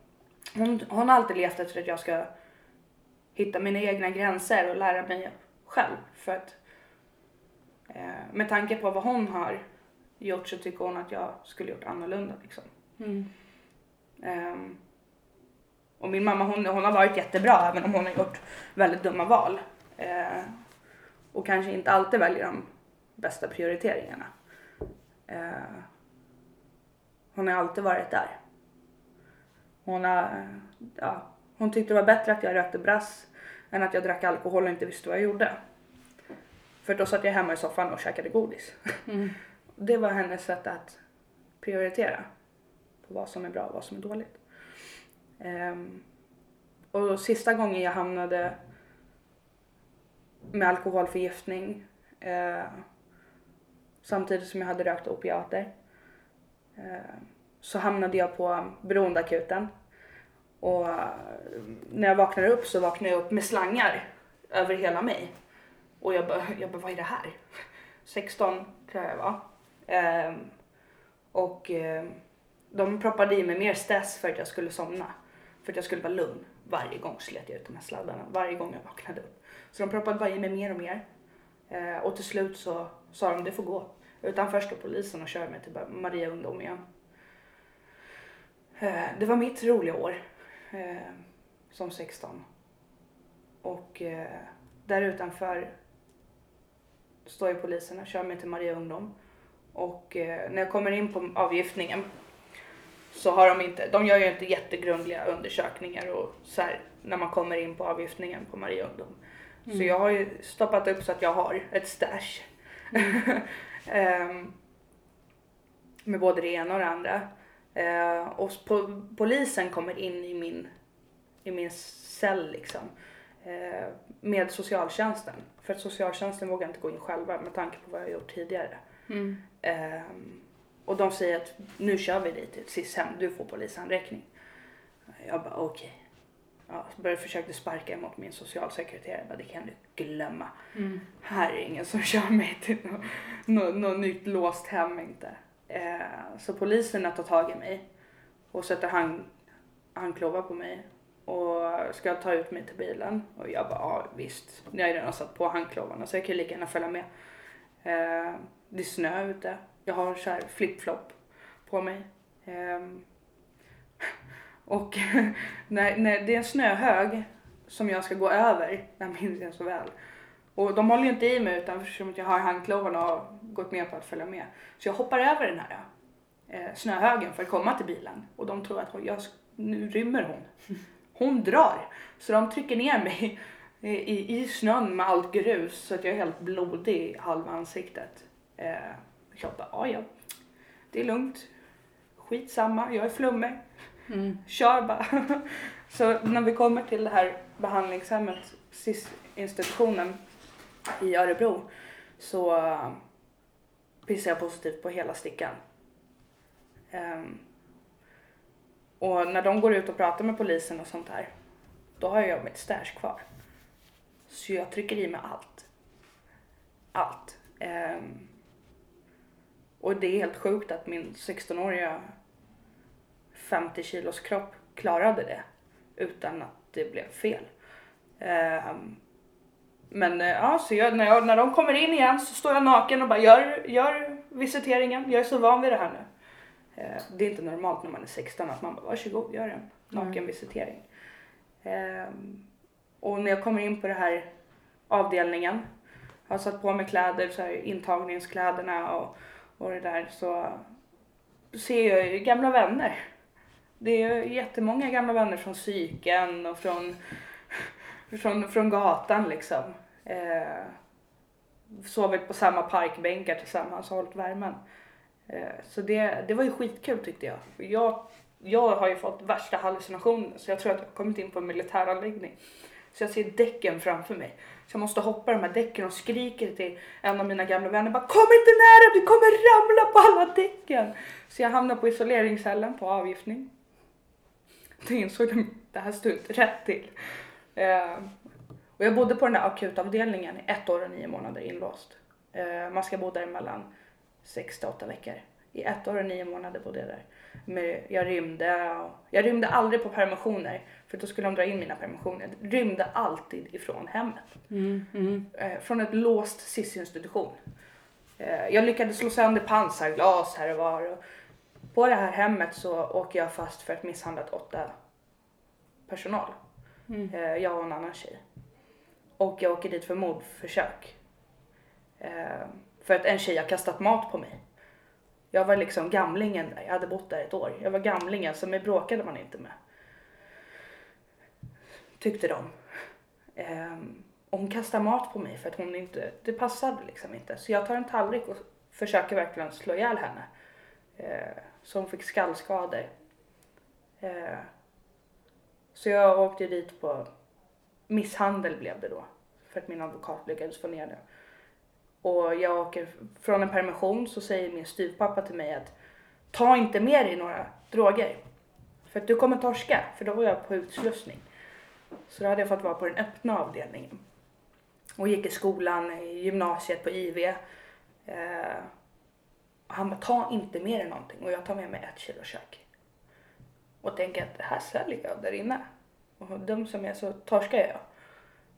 hon, hon har alltid levt efter att jag ska hitta mina egna gränser och lära mig själv. För att eh, med tanke på vad hon har gjort så tycker hon att jag skulle gjort annorlunda liksom. Mm. Ehm, och min mamma hon, hon har varit jättebra även om hon har gjort väldigt dumma val. Eh, och kanske inte alltid väljer de bästa prioriteringarna. Eh, hon har alltid varit där. Hon, har, ja, hon tyckte det var bättre att jag rökte brass än att jag drack alkohol och inte visste vad jag gjorde. För då satt jag hemma i soffan och käkade godis. Mm. Det var hennes sätt att prioritera på vad som är bra och vad som är dåligt. Um, och sista gången jag hamnade med alkoholförgiftning eh, samtidigt som jag hade rökt opiater eh, så hamnade jag på beroendeakuten. Och eh, när jag vaknade upp så vaknade jag upp med slangar över hela mig. Och jag bara, jag bara vad är det här? 16 tror jag jag var. Ehm, och eh, de proppade i mig mer stress för att jag skulle somna. För att jag skulle vara lugn. Varje gång slet jag ut de här sladdarna. Varje gång jag vaknade upp. Så de proppade bara i mig mer och mer. Eh, och till slut så sa de det får gå. Utanför står polisen och kör mig till Maria ungdom igen. Eh, det var mitt roliga år eh, som 16. Och eh, där utanför står ju polisen och kör mig till Maria ungdom. Och eh, när jag kommer in på avgiftningen så har de inte, de gör ju inte jättegrundliga undersökningar och så här, när man kommer in på avgiftningen på Maria ungdom. Så jag har ju stoppat upp så att jag har ett stash. Ehm, med både det ena och det andra. Eh, och po polisen kommer in i min, i min cell liksom. Eh, med socialtjänsten. För att socialtjänsten vågar inte gå in själva med tanke på vad jag har gjort tidigare. Mm. Ehm, och de säger att nu kör vi dig till ett SIS-hem, du får polishandräckning. Jag bara okej. Ja, så började försöka sparka emot min socialsekreterare. Jag bara, det kan du glömma. Mm. Här är ingen som kör mig till något nå, nå nytt låst hem inte. Eh, så poliserna tar tag i mig och sätter hand, handklovar på mig och ska ta ut mig till bilen. Och jag bara, ja visst. Jag har ju redan satt på handklovarna så jag kan ju lika gärna följa med. Eh, det är snö ute. Jag har så här flip-flop på mig. Ehm, och när, när det är en snöhög som jag ska gå över, jag minns jag så väl. Och de håller ju inte i mig utan eftersom jag har handklovarna och gått med på att följa med. Så jag hoppar över den här eh, snöhögen för att komma till bilen. Och de tror att jag, nu rymmer hon. Hon drar. Så de trycker ner mig i, i, i snön med allt grus så att jag är helt blodig i halva ansiktet. Eh, jag bara, ja ja, det är lugnt. Skitsamma, jag är flummig. Mm. Kör bara. Så när vi kommer till det här behandlingshemmet, SIS-institutionen i Örebro, så uh, pissar jag positivt på hela stickan. Um, och när de går ut och pratar med polisen och sånt där, då har jag mitt stash kvar. Så jag trycker i mig allt. Allt. Um, och det är helt sjukt att min 16-åriga 50 kilos kropp klarade det utan att det blev fel. Um, men uh, ja, så jag, när, jag, när de kommer in igen så står jag naken och bara gör, gör visiteringen. Jag är så van vid det här nu. Uh, det är inte normalt när man är 16 att man bara varsågod gör en naken visitering. Um, och när jag kommer in på den här avdelningen, har satt på mig kläder, så här, intagningskläderna och, och det där så ser jag ju gamla vänner det är jättemånga gamla vänner från psyken och från, från, från gatan liksom. Eh, sovit på samma parkbänkar tillsammans och hållit värmen. Eh, så det, det var ju skitkul tyckte jag. jag. Jag har ju fått värsta hallucinationen så jag tror att jag har kommit in på en militäranläggning. Så jag ser däcken framför mig. Så jag måste hoppa de här däcken och skriker till en av mina gamla vänner bara kom inte nära du kommer ramla på alla däcken. Så jag hamnar på isoleringscellen på avgiftning. Det insåg de det här stod inte rätt till. Eh, och jag bodde på den där akutavdelningen i ett år och nio månader inlåst. Eh, man ska bo där mellan sex till åtta veckor. I ett år och nio månader bodde jag där. Men jag rymde jag rymde aldrig på permissioner för då skulle de dra in mina permissioner. Rymde alltid ifrån hemmet. Mm, mm. Eh, från ett låst SIS-institution. Eh, jag lyckades slå sönder pansarglas här och var. Och på det här hemmet så åker jag fast för att misshandlat åtta personal. Mm. Eh, jag och en annan tjej. Och jag åker dit för mordförsök. För att en tjej har kastat mat på mig. Jag var liksom gamlingen där, jag hade bott där ett år. Jag var gamlingen, så mig bråkade man inte med. Tyckte de. Eh, och hon kastar mat på mig för att hon inte, det passade liksom inte. Så jag tar en tallrik och försöker verkligen slå ihjäl henne. Eh, hon fick skallskador. Eh, så jag åkte dit på misshandel blev det då. För att min advokat lyckades få ner det. Och jag åker från en permission så säger min styvpappa till mig att ta inte med dig några droger. För att du kommer torska, för då var jag på utslussning. Så då hade jag fått vara på den öppna avdelningen. Och gick i skolan, i gymnasiet på IV. Eh, han bara, ta inte med dig någonting och jag tar med mig ett kilo kök. Och tänker att det här säljer jag där inne. Och dum som jag är så torskar jag.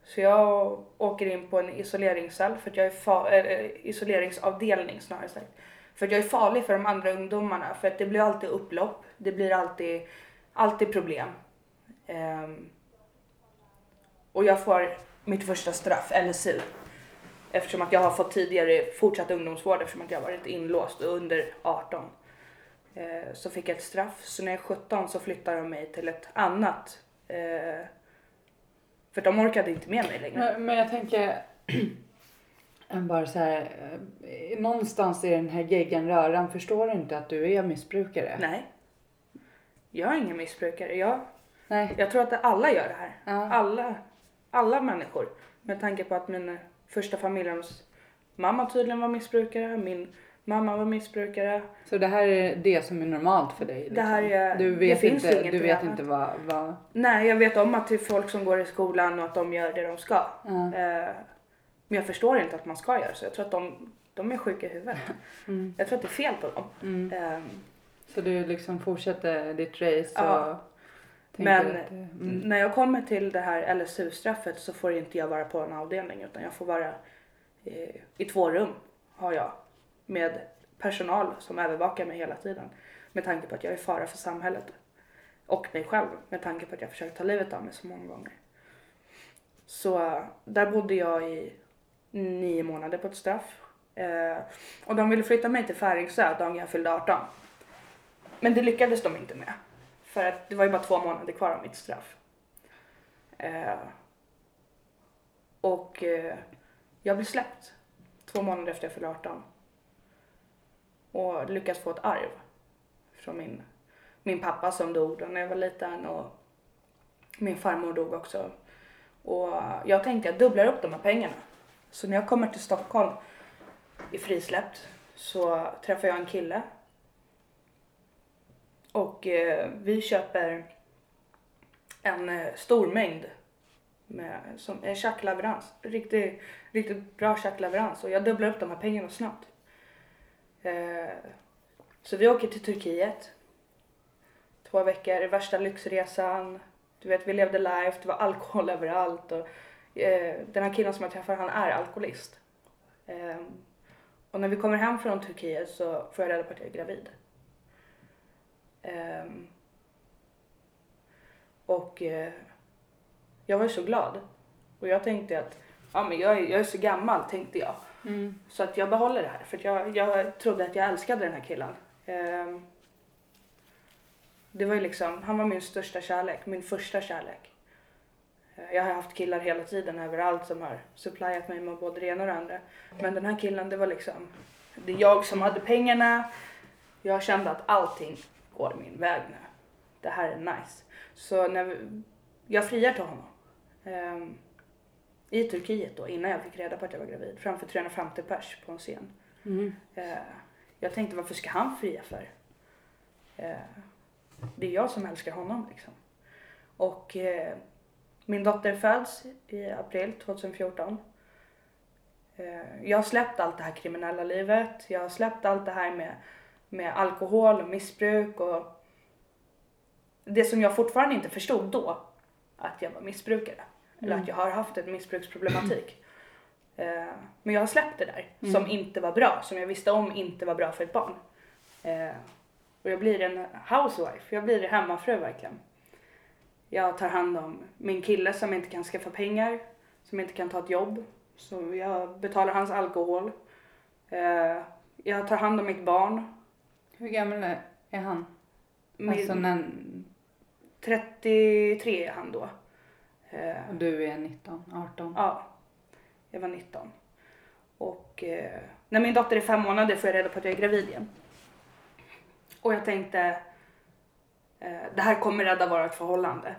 Så jag åker in på en isoleringscell för att jag är far, äh, eh, eh, isoleringsavdelning snarare sagt. För att jag är farlig för de andra ungdomarna för att det blir alltid upplopp. Det blir alltid, alltid problem. Ehm, och jag får mitt första straff, LSU. Eftersom att jag har fått tidigare fortsatt ungdomsvård eftersom att jag varit inlåst under 18. Eh, så fick jag ett straff. Så när jag är 17 så flyttar de mig till ett annat. Eh, för de orkade inte med mig längre. Men, men jag tänker bara så här, eh, någonstans i den här geggan röran förstår du inte att du är missbrukare? Nej. Jag är ingen missbrukare. Jag, Nej. jag tror att alla gör det här. Ja. Alla, alla människor. Med tanke på att min första familjens mamma tydligen var missbrukare. Min mamma var missbrukare. Så det här är det som är normalt för dig? Liksom. Det här är- du det vet finns inte, inget du vet annat. inte vad, vad... Nej, jag vet om att det är folk som går i skolan och att de gör det de ska. Ja. Eh, men jag förstår inte att man ska göra så. Jag tror att de, de är sjuka i huvudet. Mm. Jag tror att det är fel på dem. Mm. Eh, Så du liksom fortsätter ditt race Ja. och tänker Men att, mm. när jag kommer till det här LSU-straffet så får inte jag vara på en avdelning utan jag får vara eh, i två rum har jag med personal som övervakar mig hela tiden med tanke på att jag är fara för samhället och mig själv med tanke på att jag försökt ta livet av mig så många gånger. Så där bodde jag i nio månader på ett straff eh, och de ville flytta mig till Färingsö dagen jag fyllde 18. Men det lyckades de inte med. För att det var ju bara två månader kvar av mitt straff. Eh, och eh, jag blev släppt två månader efter jag fyllde 18. Och lyckats få ett arv från min, min pappa som dog när jag var liten och min farmor dog också. Och jag tänkte jag dubblar upp de här pengarna. Så när jag kommer till Stockholm i frisläppt så träffar jag en kille och eh, vi köper en eh, stor mängd med, som en tjackleverans. Riktigt, riktigt bra tjackleverans och jag dubblar upp de här pengarna snabbt. Eh, så vi åker till Turkiet. Två veckor, värsta lyxresan. Du vet, vi levde life, det var alkohol överallt. Och, eh, den här killen som jag träffar, han är alkoholist. Eh, och när vi kommer hem från Turkiet så får jag reda på att jag är gravid. Ehm, och eh, jag var ju så glad. Och jag tänkte att ja, men jag, är, jag är så gammal, tänkte jag. Mm. Så att jag behåller det här. För jag, jag trodde att jag älskade den här killen. Ehm, det var ju liksom, han var min största kärlek, min första kärlek. Eh, Jag har haft killar hela tiden överallt som har supplyat mig med både det ena och det andra. Men den här killen, det var liksom, det är jag som hade pengarna. Jag kände att allting går min väg nu. Det här är nice. Så när vi, jag friar till honom. Ehm, I Turkiet då, innan jag fick reda på att jag var gravid. Framför 350 pers på en scen. Mm. Eh, jag tänkte varför ska han fria för? Eh, det är jag som älskar honom liksom. Och eh, min dotter föds i april 2014. Eh, jag har släppt allt det här kriminella livet. Jag har släppt allt det här med, med alkohol och missbruk och det som jag fortfarande inte förstod då, att jag var missbrukare. Eller att jag har haft en missbruksproblematik. Eh, men jag har släppt det där som inte var bra, som jag visste om inte var bra för ett barn. Eh, och jag blir en housewife, jag blir hemmafru verkligen. Jag tar hand om min kille som inte kan skaffa pengar, som inte kan ta ett jobb. Så jag betalar hans alkohol. Eh, jag tar hand om mitt barn. Hur gammal är- han? Min, Alltså när 33 är han då. Eh, och du är 19, 18? Ja, jag var 19. Och eh, när min dotter är fem månader får jag reda på att jag är gravid igen. Och jag tänkte, eh, det här kommer rädda vårt förhållande.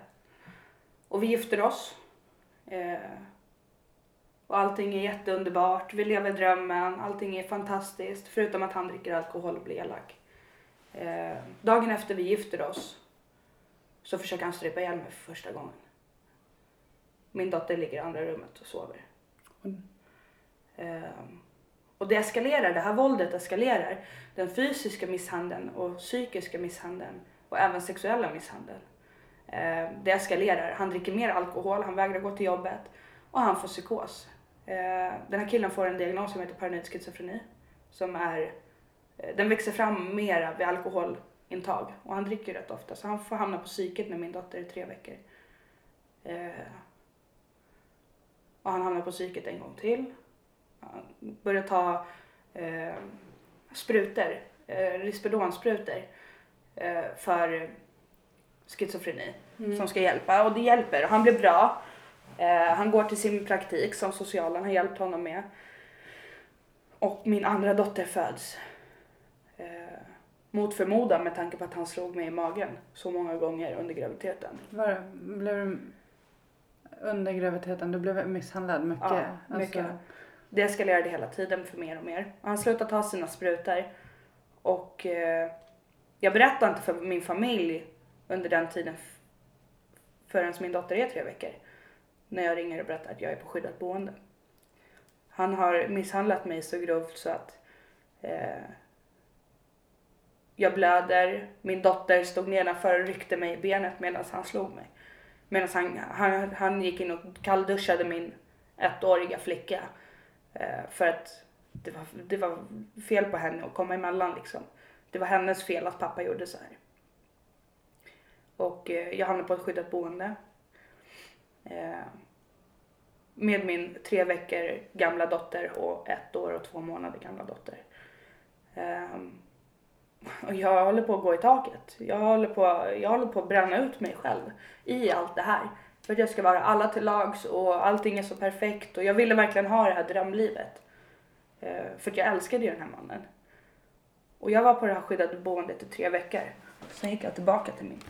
Och vi gifter oss. Eh, och allting är jätteunderbart, vi lever drömmen, allting är fantastiskt. Förutom att han dricker alkohol och blir elak. Eh, dagen efter vi gifter oss så försöker han strypa ihjäl mig för första gången. Min dotter ligger i andra rummet och sover. Mm. Ehm, och det eskalerar, det här våldet eskalerar. Den fysiska misshandeln och psykiska misshandeln och även sexuella misshandeln. Ehm, det eskalerar. Han dricker mer alkohol, han vägrar gå till jobbet. Och han får psykos. Eh, den här killen får en diagnos som heter paranoid schizofreni. Som är, eh, den växer fram mera vid alkoholintag. Och han dricker rätt ofta. Så han får hamna på psyket när min dotter är tre veckor. Eh, och han hamnar på psyket en gång till. Han börjar ta eh, sprutor, eh, Risperdonsprutor eh, för schizofreni Mm. som ska hjälpa och det hjälper. Han blir bra. Eh, han går till sin praktik som socialen har hjälpt honom med. Och min andra dotter föds. Mot förmodan med tanke på att han slog mig i magen så många gånger under graviditeten. Var, blev du under graviditeten, du blev misshandlad mycket? Ja, mycket. Alltså, Det eskalerade hela tiden för mer och mer. Han slutade ta sina sprutor. Och eh, jag berättade inte för min familj under den tiden förrän min dotter är tre veckor. När jag ringer och berättar att jag är på skyddat boende. Han har misshandlat mig så grovt så att eh, jag blöder. Min dotter stod nedanför och ryckte mig i benet medan han slog mig. Medan han, han, han gick in och kallduschade min ettåriga flicka. Eh, för att det var, det var fel på henne att komma emellan liksom. Det var hennes fel att pappa gjorde så här. Och eh, jag hamnade på ett skyddat boende. Eh, med min tre veckor gamla dotter och ett år och två månader gamla dotter. Ehm, och jag håller på att gå i taket. Jag håller, på, jag håller på att bränna ut mig själv i allt det här. För att jag ska vara alla till lags och allting är så perfekt och jag ville verkligen ha det här drömlivet. Eh, för att jag älskade ju den här mannen. Och jag var på det här skyddade boendet i tre veckor. Sen gick jag tillbaka till min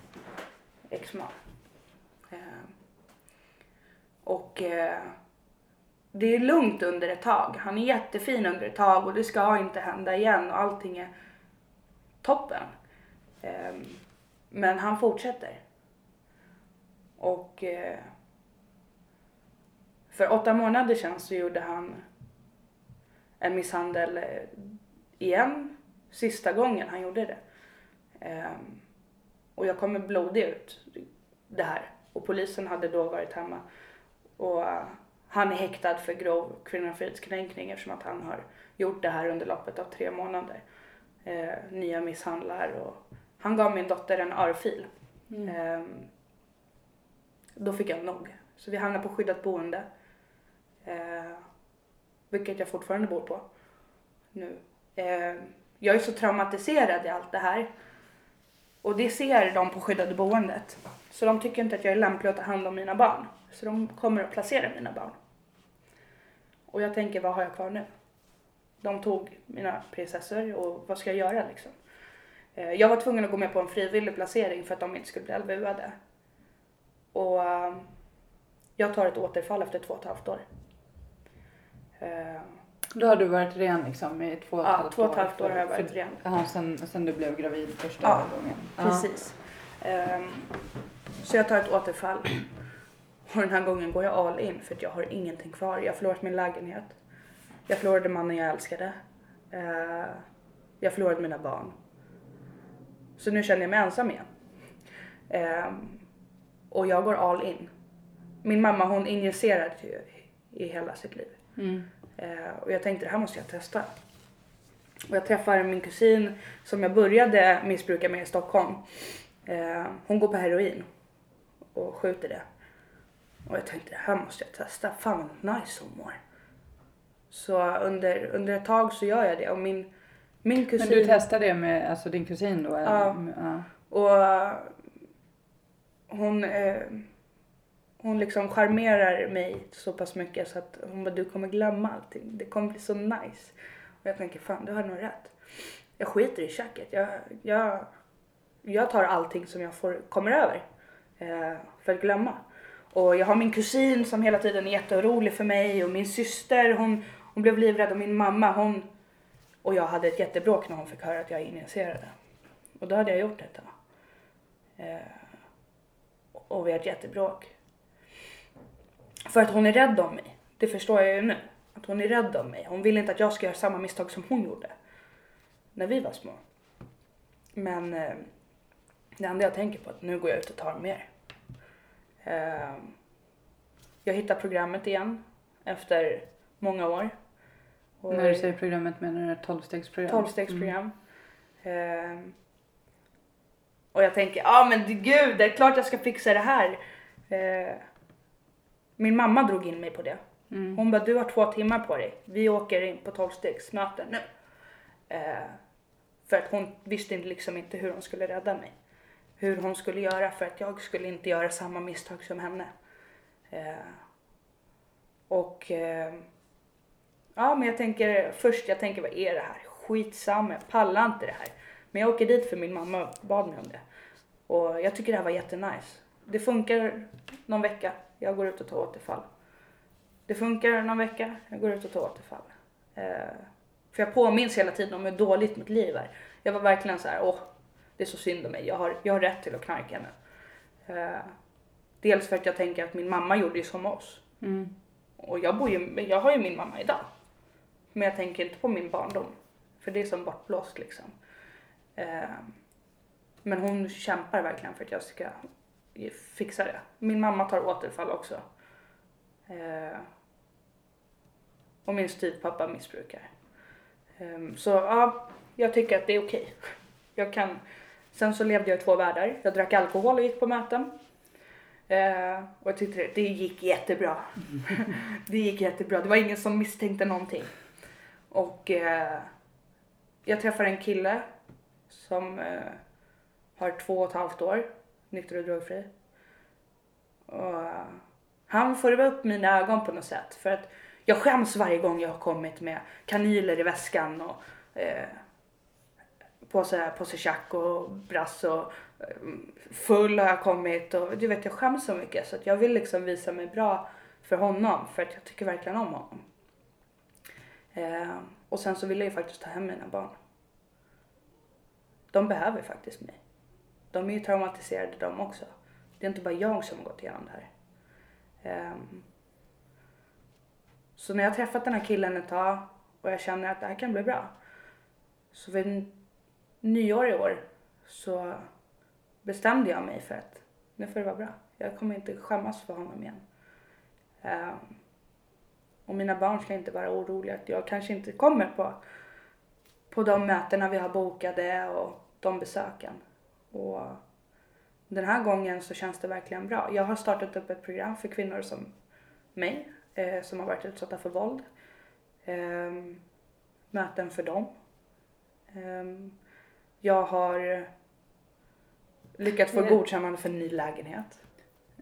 exman. Eh, och eh, det är lugnt under ett tag. Han är jättefin under ett tag och det ska inte hända igen och allting är toppen. Ehm, men han fortsätter. Och eh, för åtta månader sedan så gjorde han en misshandel eh, igen. Sista gången han gjorde det. Ehm, och jag kommer blodig ut det här. Och polisen hade då varit hemma. Och eh, han är häktad för grov kvinnofridskränkning eftersom att han har gjort det här under loppet av tre månader. Eh, nya misshandlar och han gav min dotter en örfil. mm. Ehm, då fick jag nog. Så vi hamnade på skyddat boende. Eh, vilket jag fortfarande bor på nu. Eh, jag är så traumatiserad i allt det här. Och det ser de på skyddade boendet. Så de tycker inte att jag är lämplig att ta hand om mina barn. Så de kommer att placera mina barn. Och jag tänker, vad har jag kvar nu? De tog mina prinsessor och vad ska jag göra liksom? Eh, Jag var tvungen att gå med på en frivillig placering för att de inte skulle bli LVU-ade. Och eh, jag tar ett återfall efter två och ett halvt år. Eh, Då har du varit ren liksom i två och ett Ja, halvt två och ett år halvt år har jag varit för- ren. Ja, sen, sen du blev gravid första Ja, gången. Precis. Ehm, så jag tar ett återfall. Och den här gången går jag all in för att jag har ingenting kvar. Jag har förlorat min lägenhet. Jag förlorade mannen jag älskade. Eh, jag förlorade mina barn. Så nu känner jag mig ensam igen. Ehm, och jag går all in. Min mamma hon injicerade ju i hela sitt liv. Mm. Eh, och jag tänkte det här måste jag testa. Och jag träffar min kusin som jag började missbruka med i Stockholm. Hon går på heroin och skjuter det. Och jag tänkte det här måste jag testa. Fan vad nice hon mår. Så under, under ett tag så gör jag det och min, min kusin. Men du testade det med alltså, din kusin då? Ja. ja. Och hon, eh, hon liksom charmerar mig så pass mycket så att hon bara, du kommer glömma allting. Det kommer bli så nice. Och jag tänker, fan du har nog rätt. Jag skiter i tjacket. Jag, jag, jag tar allting som jag får, kommer över eh, för att glömma. Och jag har min kusin som hela tiden är jätteorolig för mig och min syster hon, hon blev livrädd och min mamma hon och jag hade ett jättebråk när hon fick höra att jag injicerade. Och då hade jag gjort detta. Eh, och vi har ett jättebråk. För att hon är rädd om mig. Det förstår jag ju nu. Att hon är rädd om mig. Hon vill inte att jag ska göra samma misstag som hon gjorde. När vi var små. Men eh, det enda jag tänker på är att nu går jag ut och tar mer. Eh, jag hittar programmet igen efter många år. Och När du säger programmet menar du ett tolvstegsprogram? 12-stegsprogram. Ehm, och jag tänker, ja ah, men gud, det är klart jag ska fixa det här. Eh, min mamma drog in mig på det. Mm. Hon bara, du har två timmar på dig. Vi åker in på 12-stegsmöten nu. Eh, för att hon visste liksom inte hur hon skulle rädda mig. Hur hon skulle göra för att jag skulle inte göra samma misstag som henne. Eh, och eh, ja, men jag tänker först, jag tänker vad är det här? Skitsamma, jag pallar inte det här. Men jag åker dit för min mamma bad mig om det. Och jag tycker det här var jättenice. Det funkar någon vecka, jag går ut och tar återfall. Det funkar någon vecka, jag går ut och tar återfall. Eh, för jag påminns hela tiden om hur dåligt mitt liv är. Jag var verkligen så här, åh, det är så synd om mig. Jag har, jag har rätt till att knarka nu. Eh, dels för att jag tänker att min mamma gjorde ju som oss. Mm. Och jag, bor ju, jag har ju min mamma idag. Men jag tänker inte på min barndom. För det är som bortblåst liksom. Eh, men hon kämpar verkligen för att jag ska fixa det. Min mamma tar återfall också. Eh, och min styvpappa missbrukar. Eh, så ja, jag tycker att det är okej. Jag kan... Sen så levde jag i två världar. Jag drack alkohol och gick på möten. Eh, och jag tyckte det, det gick jättebra. det gick jättebra. Det var ingen som misstänkte någonting. Och eh, jag träffar en kille som eh, har två och ett halvt år, nykter och drogfri. Och, eh, han får upp mina ögon på något sätt. För att jag skäms varje gång jag har kommit med kanyler i väskan och eh, påse, påse tjack och brass och eh, full har jag kommit och du vet jag skäms så mycket så att jag vill liksom visa mig bra för honom för att jag tycker verkligen om honom. Eh, och sen så vill jag ju faktiskt ta hem mina barn. De behöver faktiskt mig. De är ju traumatiserade de också. Det är inte bara jag som har gått igenom det här. Eh, så när jag har träffat den här killen ett tag och jag känner att det här kan bli bra. Så vid nyår i år så bestämde jag mig för att nu får det vara bra. Jag kommer inte skämmas för honom igen. Ehm, och mina barn ska inte vara oroliga att jag kanske inte kommer på, på de mötena vi har bokade och de besöken. Och den här gången så känns det verkligen bra. Jag har startat upp ett program för kvinnor som mig eh, som har varit utsatta för våld. Ehm, möten för dem. Ehm, jag har lyckats få Det- godkännande för en ny lägenhet.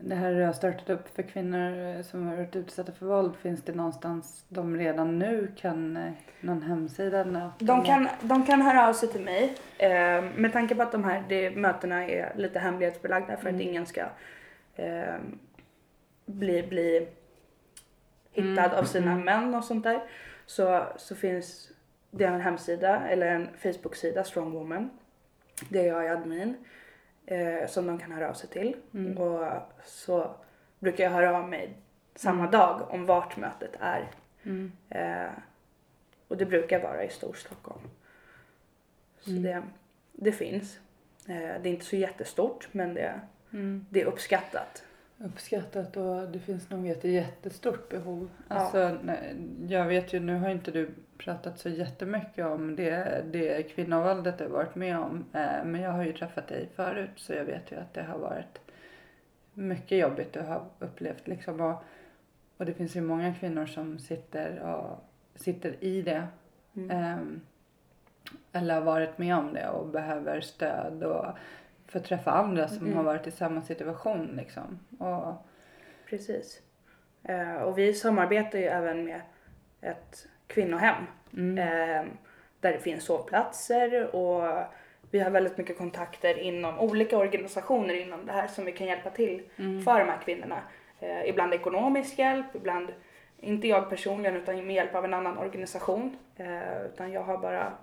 Det här du har startat upp för kvinnor eh, som har varit utsatta för våld. Finns det någonstans de redan nu kan, eh, någon hemsida? Något, De kan, de kan höra av sig till mig. Eh, med tanke på att de här det, mötena är lite hemlighetsbelagda för att Mm. ingen ska eh, bli, bli hittad Mm, av sina mm. män och sånt där. Så, så finns det en hemsida eller en Facebook-sida, Strong Woman. Där jag är admin. Eh, som de kan höra av sig till. Mm. Och så brukar jag höra av mig samma Mm. dag om vart mötet är. Mm. Eh, och det brukar vara i Storstockholm. Så Mm. det, det finns. Eh, det är inte så jättestort men det, Mm. det är uppskattat. Uppskattat och det finns nog ett jättestort behov. Ja. Alltså, jag vet ju, nu har inte du pratat så jättemycket om det, det kvinnovåldet du har varit med om. Eh, men jag har ju träffat dig förut så jag vet ju att det har varit mycket jobbigt du har upplevt liksom. Och, och det finns ju många kvinnor som sitter, och, sitter i det. Mm. Ehm, eller har varit med om det och behöver stöd och få träffa andra som Mm. har varit i samma situation liksom. Och, Precis. Eh, och vi samarbetar ju även med ett kvinnohem. mm, Eh, där det finns sovplatser och vi har väldigt mycket kontakter inom olika organisationer inom det här som vi kan hjälpa till mm, för de här kvinnorna. Eh, ibland ekonomisk hjälp, ibland inte jag personligen utan med hjälp av en annan organisation. Eh, utan jag har bara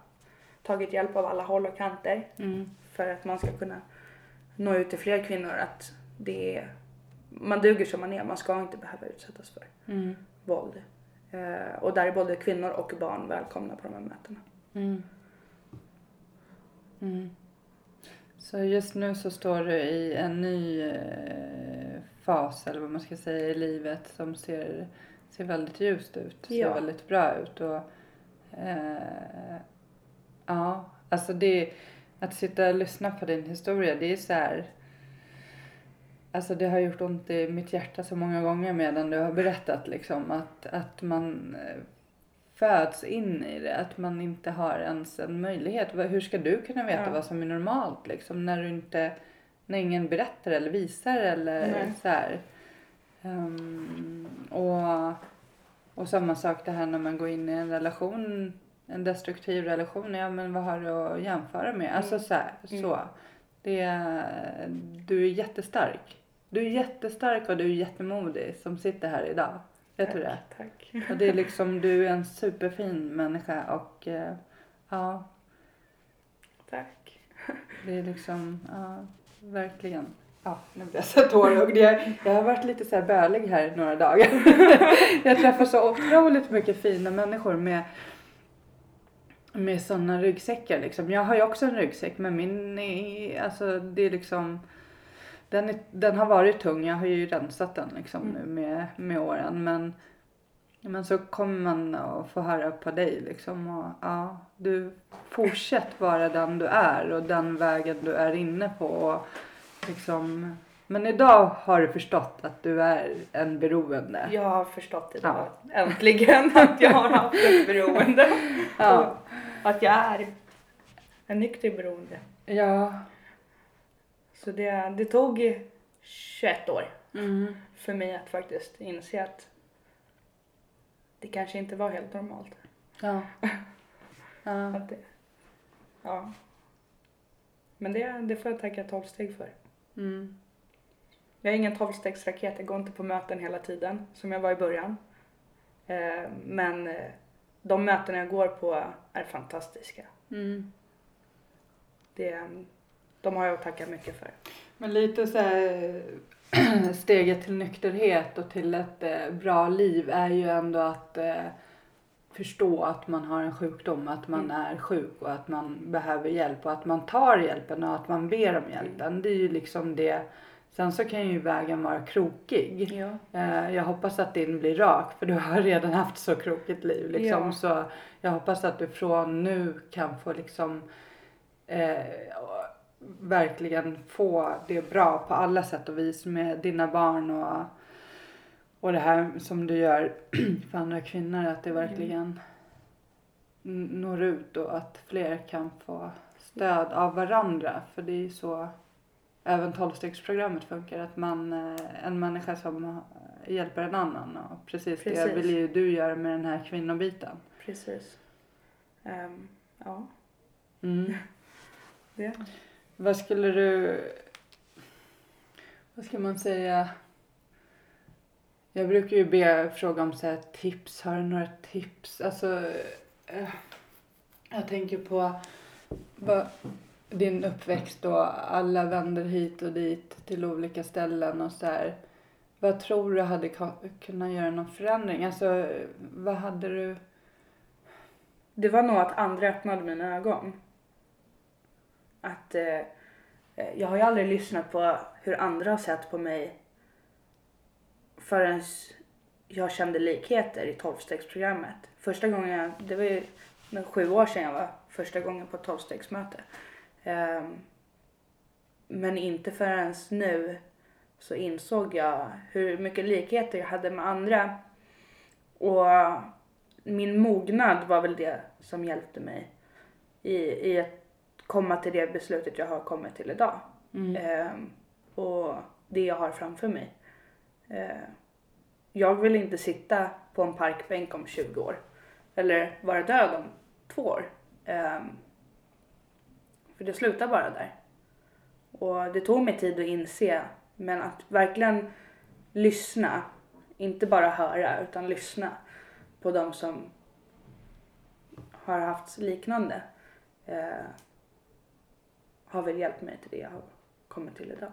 tagit hjälp av alla håll och kanter mm, för att man ska kunna nå ut till fler kvinnor att det är, man duger som man är, man ska inte behöva utsättas för mm, våld. Eh, och där är både kvinnor och barn välkomna på de här mötena. mm, mm. Så just nu så står du i en ny eh, fas eller vad man ska säga i livet som ser, ser väldigt ljust ut. Ser Ja. väldigt bra ut. Och, eh, ja, alltså det, att sitta och lyssna på din historia det är så här. Alltså det har gjort ont i mitt hjärta så många gånger medan du har berättat liksom att, att man eh, föds in i det. Att man inte har ens en möjlighet. Hur ska du kunna veta Ja. vad som är normalt liksom när du inte, när ingen berättar eller visar eller Nej. så här. Ehm, och, och samma sak det här när man går in i en relation, en destruktiv relation. Ja men vad har du att jämföra med? Alltså så här, Mm. så. Det är, du är jättestark. Du är jättestark och du är jättemodig som sitter här idag. Vet du det? Tack. Och det är liksom, du är en superfin människa och eh, ja, Tack. det är liksom, ja, verkligen. Ja, nu blir jag så tårögd. Jag, jag har varit lite så här bölig här några dagar. jag träffar så otroligt mycket fina människor med med sådana ryggsäckar liksom. Jag har ju också en ryggsäck men min är, alltså det är liksom den, är, den har varit tung, jag har ju rensat den liksom Mm. nu med, med åren men men så kommer man att få höra på dig liksom och ja, du fortsätt vara den du är och den vägen du är inne på och liksom men idag har du förstått att du är en beroende. Jag har förstått idag äntligen att jag har haft ett beroende. Ja. Att jag är en nykter beroende. Ja. Så det, det tog 21 år Mm. för mig att faktiskt inse att det kanske inte var helt normalt. Ja. ja. Att det, ja. Men det, det får jag tacka 12 steg för. Mm. Jag är ingen 12-stegsraket, jag går inte på möten hela tiden som jag var i början. Eh, men eh, de möten jag går på är fantastiska. Mm. Det, de har jag att tacka mycket för. Men lite så här steget till nykterhet och till ett eh, bra liv är ju ändå att förstå att man har en sjukdom, att man Mm. är sjuk och att man behöver hjälp och att man tar hjälpen och att man ber om hjälpen. Det är ju liksom det. Sen så kan ju vägen vara krokig. Ja. Eh, Jag hoppas att din blir rak för du har redan haft så krokigt liv liksom. Ja. Så jag hoppas att du från nu kan få liksom eh, verkligen få det bra på alla sätt och vis med dina barn och, och det här som du gör för andra kvinnor. Att det verkligen n- når ut och att fler kan få stöd av varandra. För det är så även tolvstegsprogrammet funkar. Att man, eh, en människa som eh, hjälper en annan. Och precis, det Precis. vill ju du göra med den här kvinnobiten. Precis. Ehm, ja, Mm. det. Vad skulle du... Vad ska man säga? Jag brukar ju be fråga om så här tips. Har du några tips? Alltså, eh, jag tänker på vad, din uppväxt och alla vänder hit och dit till olika ställen och så här. Vad tror du hade kunnat göra någon förändring? Alltså, vad hade du... Det var nog att andra öppnade mina ögon. Att eh, jag har ju aldrig lyssnat på hur andra har sett på mig förrän jag kände likheter i tolvstegsprogrammet. Första gången, jag, det var ju sju år sedan jag var första gången på ett tolvstegsmöte. Ehm, men inte förrän nu så insåg jag hur mycket likheter jag hade med andra. Och min mognad var väl det som hjälpte mig i, i att komma till det beslutet jag har kommit till idag. Mm. Ehm, och det jag har framför mig. Ehm, jag vill inte sitta på en parkbänk om 20 år. Eller vara död om två år. Ehm, för det slutar bara där. Och det tog mig tid att inse. Men att verkligen lyssna. Inte bara höra utan lyssna på de som har haft liknande. Eh, har väl hjälpt mig till det jag har kommit till idag.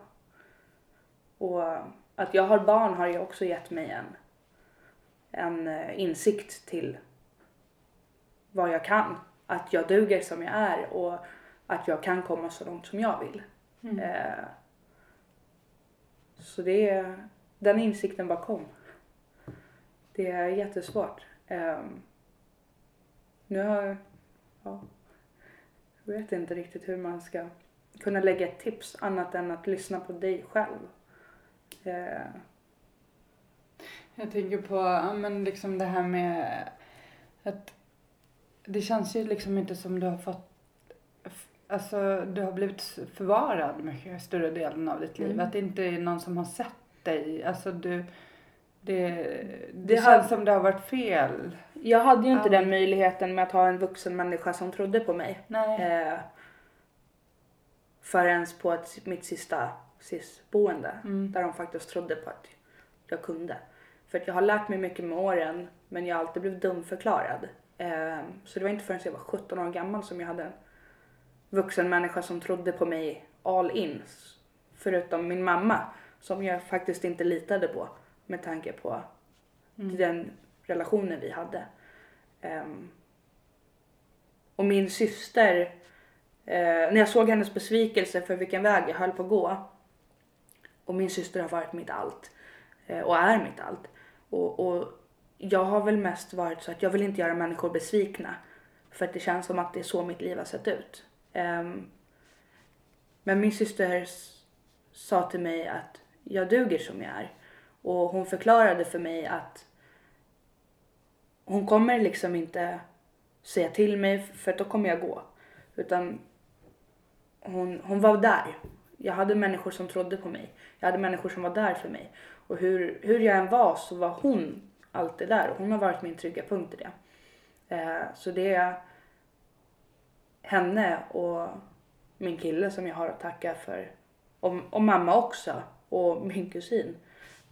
Och att jag har barn har ju också gett mig en, en eh, insikt till vad jag kan. Att jag duger som jag är och att jag kan komma så långt som jag vill. Mm. Eh, så det är, den insikten bara kom. Det är jättesvårt. Ehm, nu har ja, jag vet inte riktigt hur man ska kunna lägga ett tips annat än att lyssna på dig själv. Eh, Jag tänker på ja, men liksom det här med att det känns ju liksom inte som du har fått Alltså du har blivit förvarad mycket större delen av ditt liv. Mm. Att det inte är någon som har sett dig. Alltså du det, det, Det känns som det har varit fel. jag hade ju inte Ja. den möjligheten med att ha en vuxen människa som trodde på mig. Nej. Eh, förrän på ett, mitt sista SIS-boende. Mm. Där de faktiskt trodde på att jag kunde. För att jag har lärt mig mycket med åren men jag har alltid blivit dumförklarad. Eh, så det var inte förrän jag var 17 år gammal som jag hade en vuxen människa som trodde på mig all in. Förutom min mamma som jag faktiskt inte litade på med tanke på Mm. den relationen vi hade. Ehm, och min syster, eh, när jag såg hennes besvikelse för vilken väg jag höll på att gå. Och min syster har varit mitt allt. Eh, och är mitt allt. Och, och jag har väl mest varit så att jag vill inte göra människor besvikna. För att det känns som att det är så mitt liv har sett ut. Um, men min syster sa till mig att jag duger som jag är. Och hon förklarade för mig att hon kommer liksom inte säga till mig för då kommer jag gå. Utan hon, hon var där. Jag hade människor som trodde på mig. Jag hade människor som var där för mig. Och hur, hur jag än var så var hon alltid där. Och hon har varit min trygga punkt i det. Eh, så det är henne och min kille som jag har att tacka för. Och, och mamma också. Och min kusin.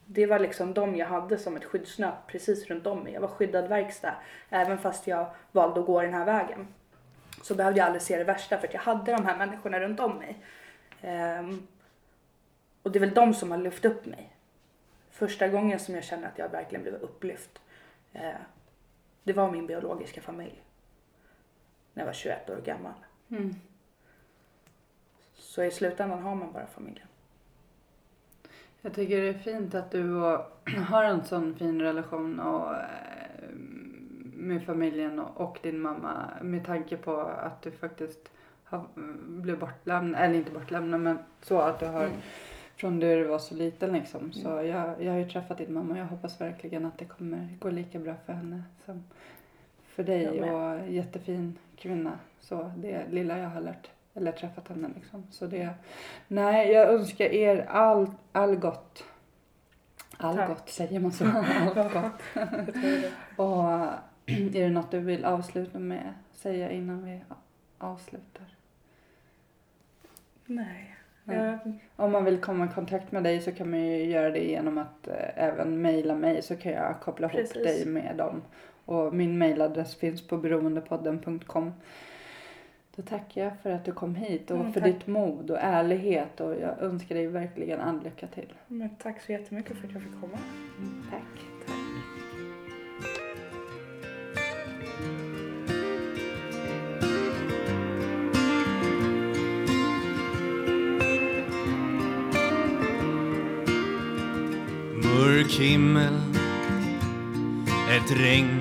Det var liksom de jag hade som ett skyddsnät precis runt om mig. Jag var skyddad verkstad. Även fast jag valde att gå den här vägen. Så behövde jag aldrig se det värsta för att jag hade de här människorna runt om mig. Um, och det är väl de som har lyft upp mig. Första gången som jag känner att jag verkligen blev upplyft. Uh, det var min biologiska familj. När jag var 21 år gammal. Mm. Så i slutändan har man bara familjen. Jag tycker det är fint att du har en sån fin relation och, eh, med familjen och, din mamma med tanke på att du faktiskt har, blev bortlämnad, eller inte bortlämnad men så att du har Mm. från det du var så liten liksom. Så jag, jag har ju träffat din mamma och jag hoppas verkligen att det kommer gå lika bra för henne som för dig och jättefin kvinna. Så det lilla jag har lärt eller träffat henne liksom. Så det, nej jag önskar er all, all gott. All Tack. gott, säger man så? Allt gott. Och är det något du vill avsluta med säga innan vi avslutar? Nej. Eh, Om man vill komma i kontakt med dig så kan man ju göra det genom att eh, även mejla mig så kan jag koppla ihop Precis. dig med dem. Och min mejladress finns på beroendepodden.com. Då tackar jag för att du kom hit och Mm, för ditt mod och ärlighet och jag önskar dig verkligen all lycka till. men tack så jättemycket för att jag fick komma. Tack. Mörk himmel Ett regn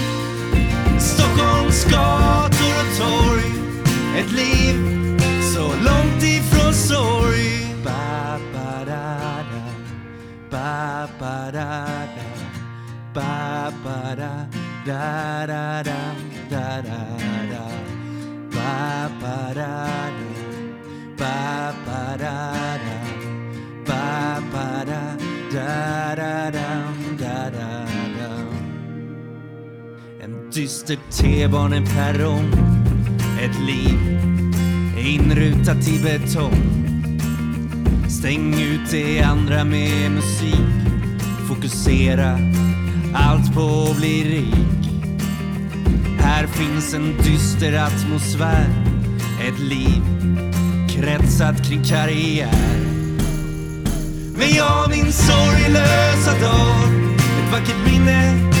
Stockholms gator och torg Ett liv så långt ifrån sorg ba, ba, da, da. Ba, ba, da, da. Ba, ba, da, da, da, da, da, da, da. Ba, ba, da, da. Ba, ba, da, da. Ba, ba, da, da, da, da, dyster T-baneperrong Ett liv inrutat i betong. Stäng ut det andra med musik. Fokusera allt på att bli rik. Här finns en dyster atmosfär, ett liv kretsat kring karriär. Men jag min sorglösa dag, ett vackert minne